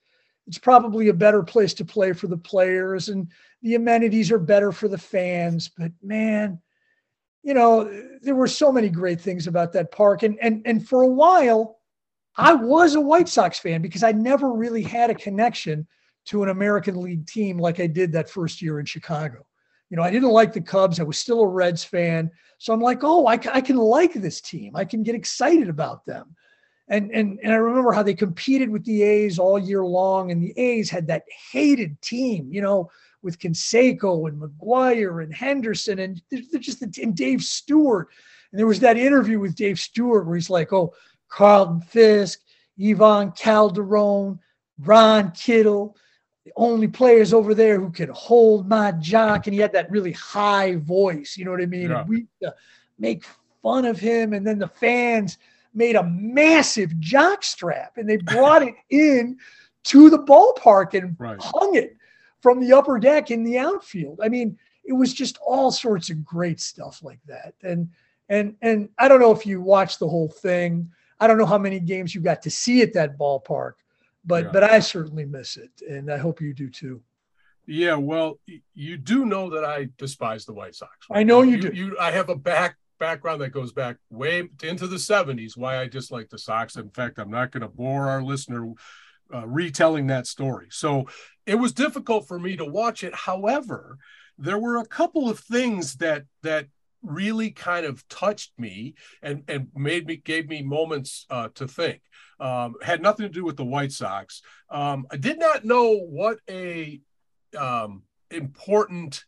B: It's probably a better place to play for the players and the amenities are better for the fans but man you know there were so many great things about that park and and and for a while i was a white sox fan because i never really had a connection to an american league team like i did that first year in chicago. You know i didn't like the cubs. I was still a reds fan. So i'm like oh i, I can like this team. I can get excited about them and, and and I remember how they competed with the A's all year long, and the A's had that hated team, you know, with Canseco and McGwire and Henderson and they're just and Dave Stewart. And there was that interview with Dave Stewart where he's like, "Oh, Carlton Fisk, Ivan Calderon, Ron Kittle, the only players over there who could hold my jock." And he had that really high voice, you know what I mean?
A: Yeah.
B: And we make fun of him, and then the fans made a massive jock strap and they brought it in to the ballpark and
A: Right.
B: hung it from the upper deck in the outfield. I mean, it was just all sorts of great stuff like that. And and and I don't know if you watched the whole thing. I don't know how many games you got to see at that ballpark, but
A: Yeah.
B: but I certainly miss it, and I hope you do too.
A: Yeah, well, you do know that I despise the White Sox.
B: I know you do.
A: You, I have a back background that goes back way into the '70s. Why I dislike the Sox. In fact, I'm not going to bore our listener uh, retelling that story. So it was difficult for me to watch it. However, there were a couple of things that that really kind of touched me and and made me gave me moments uh, to think. Um, had nothing to do with the White Sox. Um, I did not know what a um, important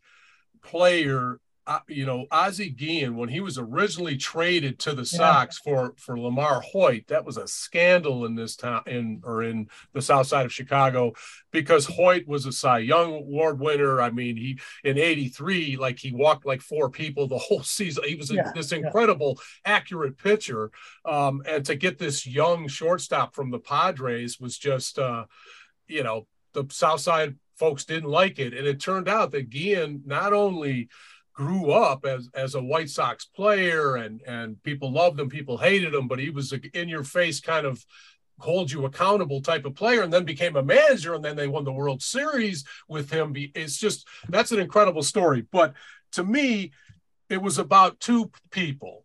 A: player. Uh, you know, Ozzie Guillen, when he was originally traded to the Sox for for LaMarr Hoyt, that was a scandal in this town in or in the South Side of Chicago because Hoyt was a Cy Young Award winner. I mean, he in '83, like he walked like four people the whole season. He was a,
B: Yeah,
A: this
B: yeah.
A: incredible, accurate pitcher, um, and to get this young shortstop from the Padres was just, uh, you know, the South Side folks didn't like it, and it turned out that Guillen not only grew up as as a White Sox player and and people loved him, people hated him, but he was a in your face kind of hold you accountable type of player and then became a manager and then they won the World Series with him. It's just that's an incredible story. But to me, it was about two people.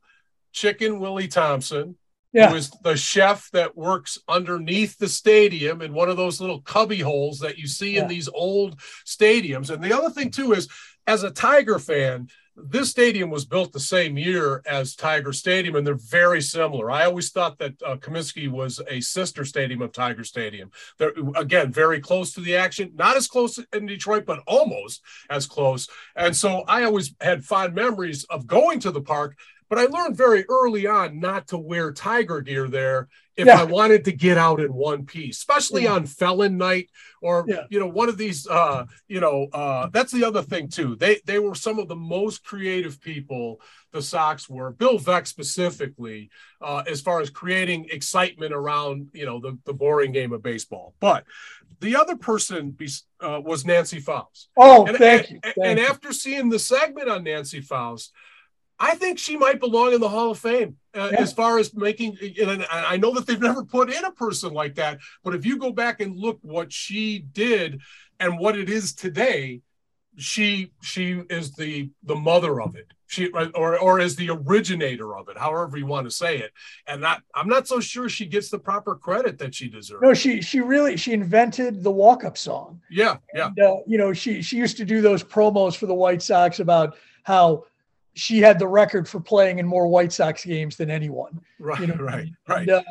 A: Chicken Willie Thompson,
B: Yeah.
A: who is the chef that works underneath the stadium in one of those little cubby holes that you see
B: Yeah.
A: in these old stadiums. And the other thing too is, as a Tiger fan, this stadium was built the same year as Tiger Stadium, and they're very similar. I always thought that uh, Comiskey was a sister stadium of Tiger Stadium. They're again very close to the action, not as close in Detroit, but almost as close. And so I always had fond memories of going to the park. But I learned very early on not to wear tiger gear there if
B: Yeah.
A: I wanted to get out in one piece, especially
B: Yeah.
A: on felon night or
B: Yeah.
A: you know one of these. Uh, you know, uh, that's the other thing too. They they were some of the most creative people. The Sox were Bill Veeck specifically, uh, as far as creating excitement around you know the the boring game of baseball. But the other person be, uh, was Nancy Faust.
B: Oh,
A: And,
B: thank
A: and,
B: you.
A: and-
B: Thank
A: and
B: you.
A: after seeing the segment on Nancy Faust, I think she might belong in the Hall of Fame uh,
B: Yeah.
A: as far as making. And I I know that they've never put in a person like that, but if you go back and look what she did and what it is today, she she is the the mother of it. She or or is the originator of it, however you want to say it. And that I'm not so sure she gets the proper credit that she deserves.
B: no, she she really she invented the walk up song.
A: yeah, yeah,
B: And, uh, you know, she she used to do those promos for the White Sox about how she had the record for playing in more White Sox games than anyone.
A: right,
B: You know,
A: right, right.
B: And, uh,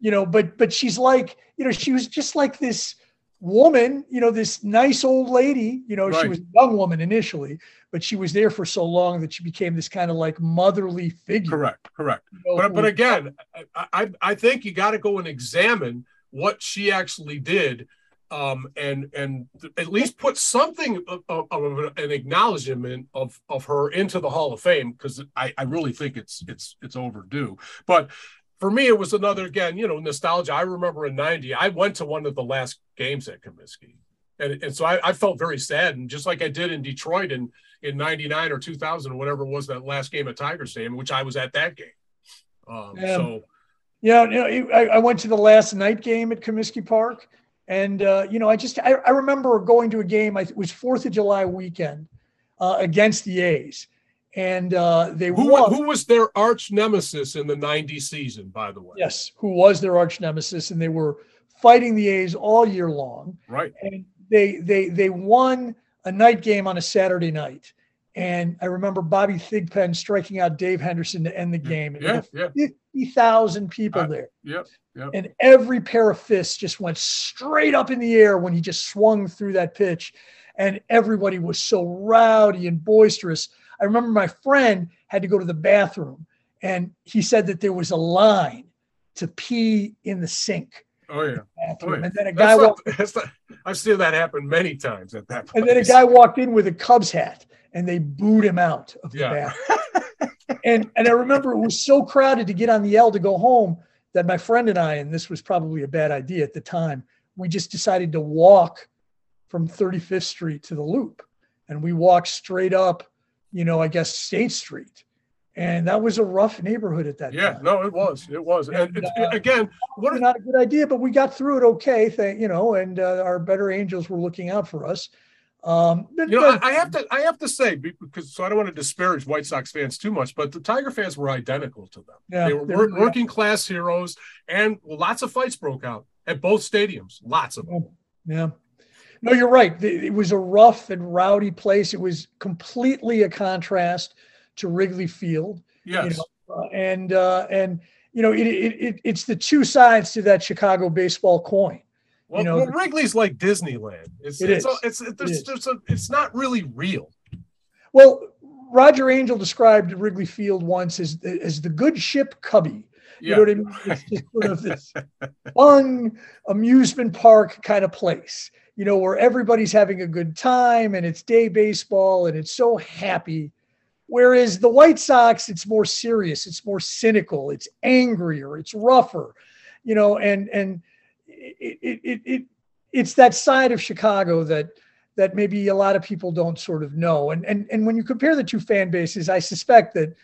B: you know, but but she's like, you know, she was just like this woman, you know, this nice old lady. You know, she was a young woman initially, but she was there for so long that she became this kind of like motherly figure.
A: Correct, correct.
B: you know,
A: but but again, I I, I think you got to go and examine what she actually did, um, and and at least put something of, of, of an acknowledgement of of her into the Hall of Fame because I I really think it's it's it's overdue. But for me, it was another again, you know, nostalgia. I remember in '90, I went to one of the last games at Comiskey. And, and so I, I felt very sad, and just like I did in Detroit in in '99 or 2000 or whatever it was that last game at Tiger Stadium, which I was at that game. Um,
B: Yeah.
A: So
B: Yeah, you know, I, I went to the last night game at Comiskey Park, and uh, you know, I just I, I remember going to a game. I, it was Fourth of July weekend uh, against the A's, and uh, they
A: who
B: won.
A: who was their arch nemesis in the '90 season, by the way?
B: yes, who was their arch nemesis, and they were fighting the A's all year long.
A: Right.
B: and they they they won a night game on a Saturday night. And I remember Bobby Thigpen striking out Dave Henderson to end the game. And
A: Yeah. Yeah.
B: fifty thousand people
A: Uh,
B: there.
A: Yep. Yep.
B: And every pair of fists just went straight up in the air when he just swung through that pitch. And everybody was so rowdy and boisterous. I remember my friend had to go to the bathroom and he said that there was a line to pee in the sink
A: Oh yeah. Oh, yeah.
B: And then a guy walked
A: not, I've seen that happen many times at that.
B: and then a guy walked in with a Cubs hat and they booed him out of the
A: Yeah.
B: and and I remember it was so crowded to get on the L to go home that my friend and I, and this was probably a bad idea at the time, we just decided to walk from 35th Street to the Loop, and we walked straight up, you know, I guess State Street, and that was a rough neighborhood at that
A: Yeah.
B: time.
A: Yeah, no, it was. It was. And,
B: And, uh,
A: again, what
B: Probably not a good idea, but we got through it okay, thank you know, and uh, our better angels were looking out for us. Um,
A: You know, I, I have to I have to say because so I don't want to disparage White Sox fans too much, but the Tiger fans were identical to them.
B: Yeah,
A: they were wor-
B: were.
A: working class heroes, and lots of fights broke out at both stadiums. Lots of them.
B: Yeah. No, you're right. It was a rough and rowdy place. It was completely a contrast to Wrigley Field.
A: Yes.
B: know, Uh, and uh, and you know, it, it, it it's the two sides to that Chicago baseball coin.
A: Well,
B: know,
A: well, Wrigley's like Disneyland. It's
B: It
A: it's,
B: is.
A: it's, it's, there's,
B: is.
A: there's a, it's not really real.
B: Well, Roger Angell described Wrigley Field once as as the good ship Cubby. You
A: Yeah.
B: know what I mean? It's just sort of this fun amusement park kind of place, you know, where everybody's having a good time and it's day baseball and it's so happy. Whereas the White Sox, it's more serious, it's more cynical, it's angrier, it's rougher, you know, and and it it it, it it's that side of Chicago that that maybe a lot of people don't sort of know. And and and when you compare the two fan bases, I suspect that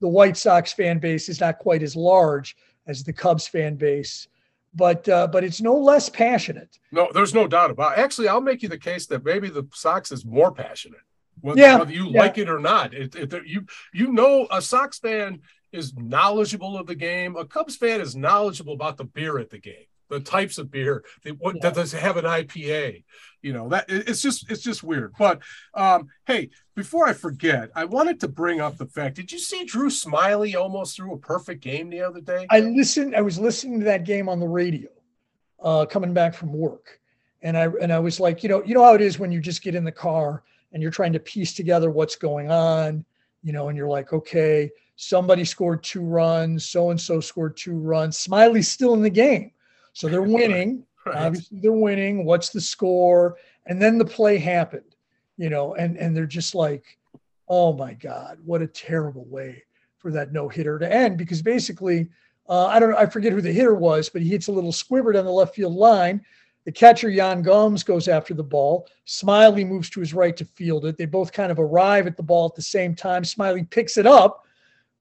B: the White Sox fan base is not quite as large as the Cubs fan base, but uh, but it's no less passionate.
A: No, there's no doubt about. It. Actually, I'll make you the case that maybe the Sox is more passionate, whether,
B: Yeah,
A: whether you
B: yeah.
A: like it or not. It, it, you you know, a Sox fan is knowledgeable of the game. A Cubs fan is knowledgeable about the beer at the game, the types of beer. They, what
B: Yeah.
A: does have an IPA? You know that it's just it's just weird. But um, hey, before I forget, I wanted to bring up the fact. Did you see Drew Smyly almost threw a perfect game the other day?
B: I listened. I was listening to that game on the radio, uh, coming back from work, and I and I was like, you know, you know how it is when you just get in the car and you're trying to piece together what's going on, you know, and you're like, okay, somebody scored two runs, so and so scored two runs. Smyly's still in the game. So they're winning.
A: Right.
B: Obviously, they're winning. What's the score? And then the play happened, you know, and and they're just like, oh my God, what a terrible way for that no hitter to end. Because basically, uh, I don't know, I forget who the hitter was, but he hits a little squibber down the left field line. The catcher, Yan Gomes, goes after the ball. Smyly moves to his right to field it. They both kind of arrive at the ball at the same time. Smyly picks it up.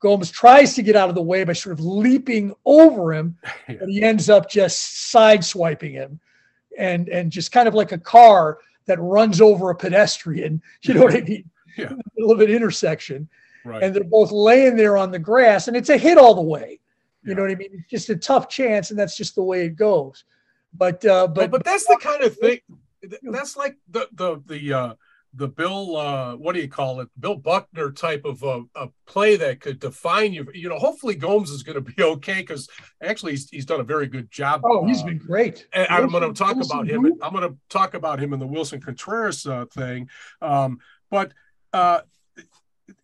B: Gomes tries to get out of the way by sort of leaping over him,
A: Yeah.
B: but he ends up just sideswiping him and and just kind of like a car that runs over a pedestrian. You know what I mean?
A: Yeah.
B: In the middle of an intersection.
A: Right.
B: And they're both laying there on the grass, and it's a hit all the way. You
A: Yeah.
B: know what I mean? It's just a tough chance, and that's just the way it goes. But uh,
A: but
B: but
A: but that's the kind of thing that's like the the the uh the bill uh what do you call it bill buckner type of uh, a play that could define you you know hopefully gomes is going to be okay because actually he's, he's done a very good job
B: oh, he's
A: uh,
B: been great.
A: and I'm going to talk
B: Willson
A: about him.
B: who?
A: I'm going to talk about him in the Willson Contreras uh, thing. Um, but uh,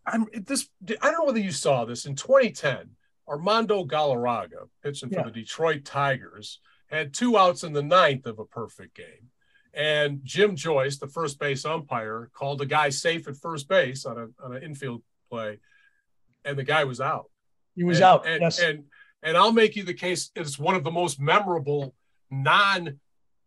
A: I'm this. I don't know whether you saw this in 2010. Armando Galarraga, pitching for the Detroit Tigers, had two outs in the ninth of a perfect game. And Jim Joyce, the first base umpire, called a guy safe at first base on a on an infield play, and the guy was out.
B: He was
A: And-
B: out.
A: And,
B: yes.
A: and and I'll make you the case it's one of the most memorable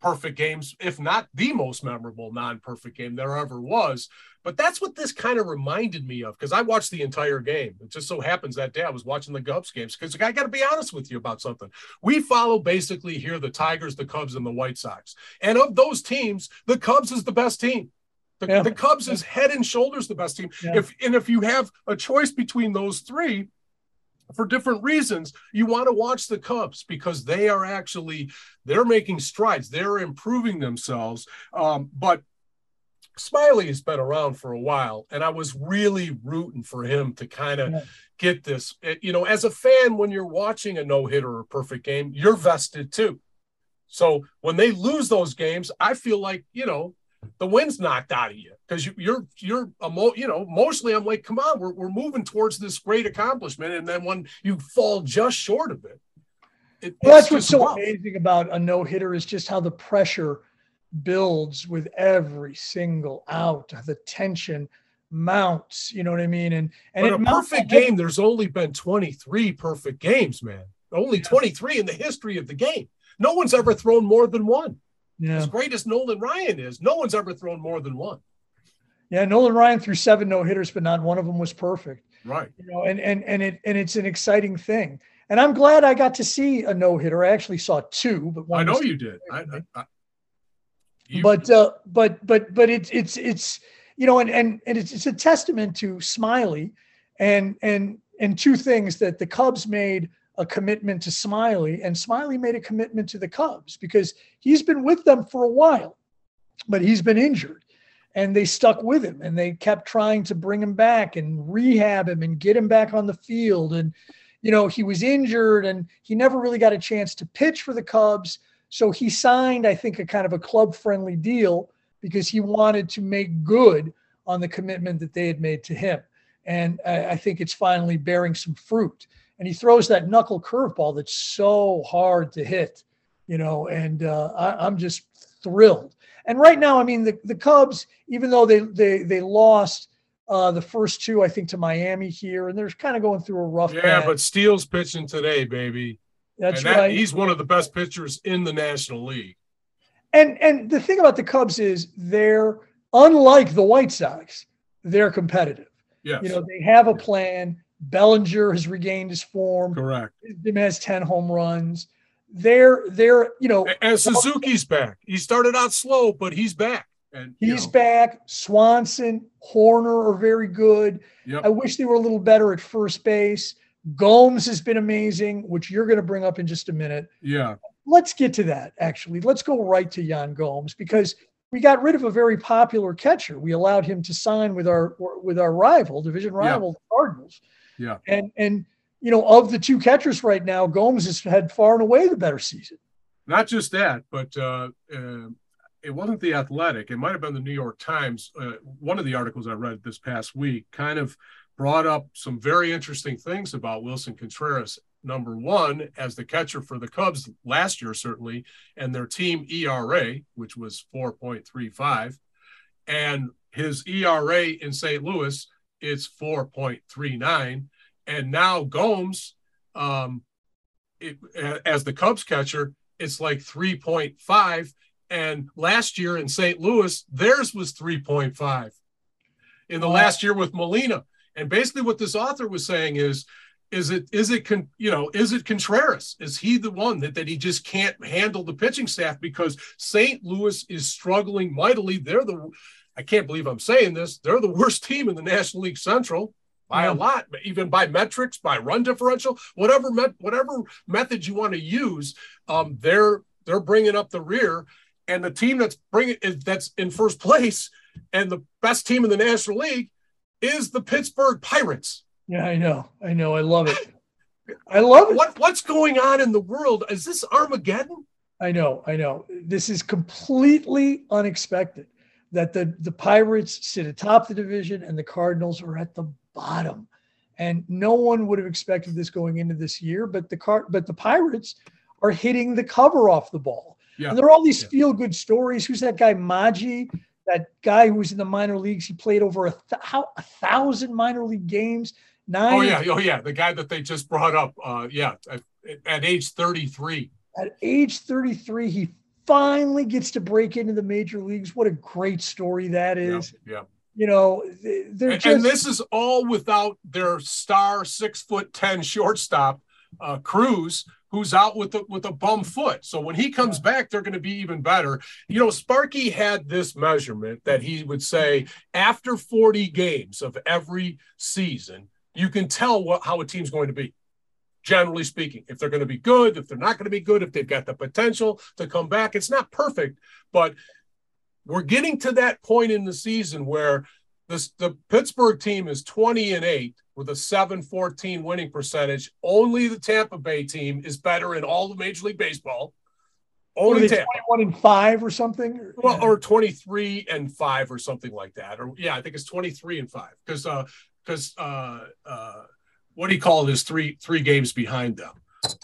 A: non-perfect games, if not the most memorable non-perfect game there ever was. But that's what this kind of reminded me of because I watched the entire game. It just so happens that day I was watching the Cubs games because I got to be honest with you about something. We follow basically here the Tigers, the Cubs, and the White Sox. And of those teams, the Cubs is the best team. The,
B: Yeah.
A: the Cubs is head and shoulders the best team.
B: Yeah.
A: If and if you have a choice between those three, for different reasons you want to watch the cubs because they are actually they're making strides. They're improving themselves. Um, but Smyly has been around for a while and i was really rooting for him to kind of
B: Yeah.
A: get this Eh, you know as a fan when you're watching a no-hitter or a perfect game you're vested too. So when they lose those games i feel like you know the wind's knocked out of you because you, you're you're emo- you know mostly I'm like come on we're, we're moving towards this great accomplishment and then when you fall just short of it, it
B: Well, that's what's so
A: rough.
B: amazing about a no hitter is just how the pressure builds with every single out. The tension mounts. You know what I mean? And and
A: but a perfect game there's only been 23 perfect games man only 23 in the history of the game no one's ever thrown more than one
B: Yeah,
A: as great as Nolan Ryan is no one's ever thrown more than one
B: yeah. Nolan Ryan threw seven no hitters, but not one of them was perfect.
A: right
B: You know, and and and it and it's an exciting thing. And I'm glad I got to see a no hitter. I actually saw two, but one
A: I know you did I, I, I, you-
B: but uh, but but but it's it's it's you know and and and it's it's a testament to Smyly and and and two things that the Cubs made a commitment to Smyly and Smyly made a commitment to the Cubs because he's been with them for a while but he's been injured and they stuck with him and they kept trying to bring him back and rehab him and get him back on the field and you know he was injured and he never really got a chance to pitch for the Cubs so he signed, I think, a kind of a club friendly deal because he wanted to make good on the commitment that they had made to him. And I, I think it's finally bearing some fruit. And he throws that knuckle curveball that's so hard to hit, you know, and uh, I, I'm just thrilled. And right now, I mean, the, the Cubs, even though they they they lost uh, the first two, I think, to Miami here, and they're kind of going through a rough
A: yeah
B: patch.
A: but Steele's pitching today baby
B: that's
A: and that,
B: right.
A: he's one of the best pitchers in the National League
B: And and the thing about the Cubs is they're unlike the White Sox, they're competitive.
A: yes
B: You know, they have a plan. Bellinger has regained his form.
A: correct
B: Wisdom has 10 home runs. They're they're, you know,
A: And Suzuki's back. He started out slow, but he's back. And
B: he's
A: know,
B: back. Swanson, Hoerner are very good.
A: Yep.
B: I wish they were a little better at first base. Gomes has been amazing, which you're going to bring up in just a minute.
A: Yeah,
B: let's get to that actually. Let's go right to Yan Gomes because we got rid of a very popular catcher. We allowed him to sign with our with our rival, division rival, the Cardinals.
A: Yeah.
B: And and you know, of the two catchers right now, Gomes has had far and away the better season.
A: not just that, but uh, uh, it wasn't the Athletic. It might have been the New York Times. Uh, one of the articles I read this past week kind of brought up some very interesting things about Willson Contreras. Number one, as the catcher for the Cubs last year, certainly, and their team ERA, which was 4.35, and his ERA in St. Louis is 4.39. And now Gomes, um, it, as the Cubs catcher, it's like 3.5. And last year in St. Louis, theirs was 3.5 in the last year with Molina. And basically, what this author was saying is, is it is it con, you know is it Contreras? Is he the one that that he just can't handle the pitching staff because St. Louis is struggling mightily? They're the I can't believe I'm saying this. They're the worst team in the National League Central by a lot, even by metrics, by run differential, whatever met, whatever method you want to use. Um, they're they're bringing up the rear, and the team that's bringing that's in first place and the best team in the National League is the Pittsburgh Pirates.
B: Yeah, I know. I know. I love it. I love it.
A: What what's going on in the world? Is this Armageddon?
B: I know, I know. This is completely unexpected that the the Pirates sit atop the division and the Cardinals are at the bottom. And no one would have expected this going into this year, but the car but the Pirates are hitting the cover off the ball.
A: Yeah.
B: And there are all these
A: Yeah.
B: feel good stories. Who's that guy Maggi? That guy who was in the minor leagues. He played over a, th- how, a thousand minor league games. Nine.
A: Oh yeah, oh yeah, the guy that they just brought up. Uh, yeah, at, at age 33.
B: at age 33, he finally gets to break into the major leagues. What a great story that is.
A: Yeah, yeah.
B: You know, they- they're
A: And,
B: just
A: and this is all without their star six foot ten shortstop, uh, Cruz, who's out with the with a bum foot. So when he comes back, they're going to be even better. You know, Sparky had this measurement that he would say after 40 games of every season, you can tell what how a team's going to be. Generally speaking, if they're going to be good, if they're not going to be good, if they've got the potential to come back, it's not perfect, but we're getting to that point in the season where this the Pittsburgh team is 20 and 8 with a 714 winning percentage. Only the Tampa Bay team is better in all of Major League Baseball. Only
B: they, 21 and 5 or something.
A: Well,
B: yeah.
A: or 23 and 5 or something like that. Or yeah, I think it's 23 and 5 because uh because uh uh what do you call it is three three games behind them.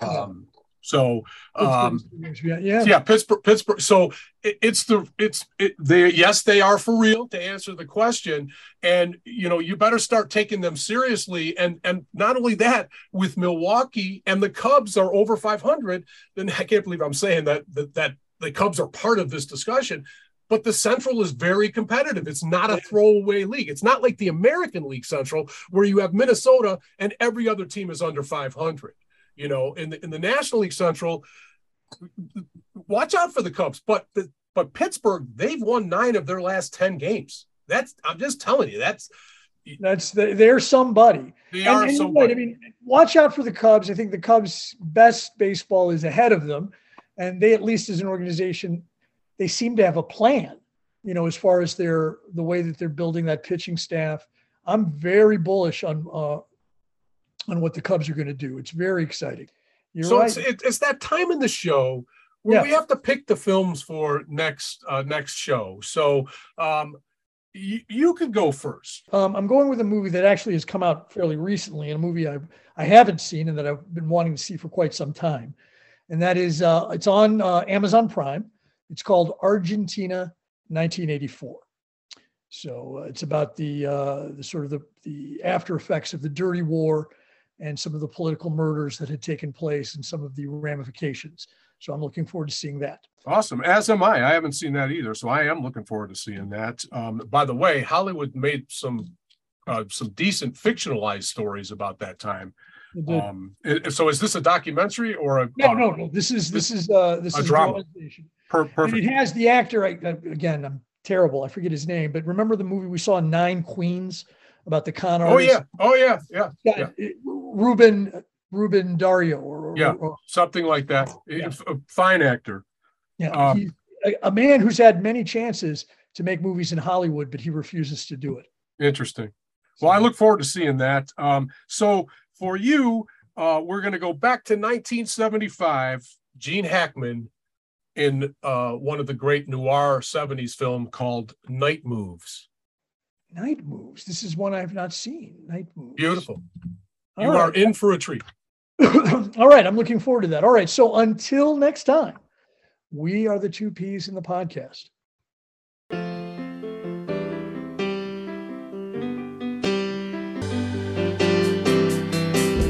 A: Um so um
B: yeah, yeah.
A: yeah, Pittsburgh, Pittsburgh. So it, it's the it's it, they yes they are for real to answer the question, and you know you better start taking them seriously. And and not only that, with Milwaukee and the Cubs are over 500, then I can't believe I'm saying that that that the Cubs are part of this discussion. But the Central is very competitive. It's not a throwaway league. It's not like the American League Central where you have Minnesota and every other team is under 500. You know, in the in the National League Central, watch out for the Cubs. But the, but Pittsburgh, they've won nine of their last ten games. That's I'm just telling you, that's
B: That's the, they're somebody.
A: they
B: And-
A: are
B: and you're right. I mean, watch out for the Cubs. I think the Cubs' best baseball is ahead of them, and they, at least as an organization, they seem to have a plan. You know, as far as their the way that they're building that pitching staff, I'm very bullish on uh, on what the Cubs are going to do. It's very exciting. You're
A: so
B: right.
A: it's, it's that time in the show where
B: Yeah.
A: we have to pick the films for next uh, next show. So um, you, you could go first.
B: Um, I'm going with a movie that actually has come out fairly recently, and a movie I I haven't seen and that I've been wanting to see for quite some time, and that is uh, it's on uh, Amazon Prime. It's called Argentina 1984. So uh, it's about the uh, the sort of the the after effects of the Dirty War and some of the political murders that had taken place and some of the ramifications. So I'm looking forward to seeing that.
A: Awesome. As am I. I haven't seen that either, so I am looking forward to seeing that. Um, by the way, Hollywood made some uh, some decent fictionalized stories about that time. Um, so is this a documentary or a
B: no,
A: uh,
B: no, no. This is this is uh, this is
A: a
B: is
A: drama.
B: Dramatization.
A: per-
B: And it has the actor. I, again, I'm terrible. I forget his name, but remember the movie we saw, Nine Queens, about the con
A: Oh
B: artist?
A: yeah, oh yeah, yeah,
B: Yeah,
A: yeah.
B: Ruben Ruben Dario, or, or-
A: Yeah.
B: or-
A: something like that.
B: Yeah.
A: A fine actor.
B: yeah,
A: Um,
B: a, a man who's had many chances to make movies in Hollywood, but he refuses to do it.
A: Interesting. Well, I look forward to seeing that. Um, so for you, uh, we're going to go back to 1975. Gene Hackman in uh, one of the great noir 70s film called Night Moves.
B: Night Moves. This is one I have not seen. Night Moves.
A: Beautiful.
B: All
A: You
B: right.
A: are in for a treat.
B: All right, I'm looking forward to that. All right, so until next time, we are the two P's in the podcast.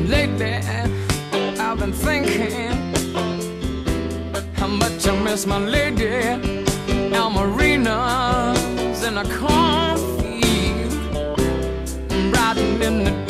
G: Lately, I've been thinking how much I miss my lady. Our marinas in a cornfield, riding in the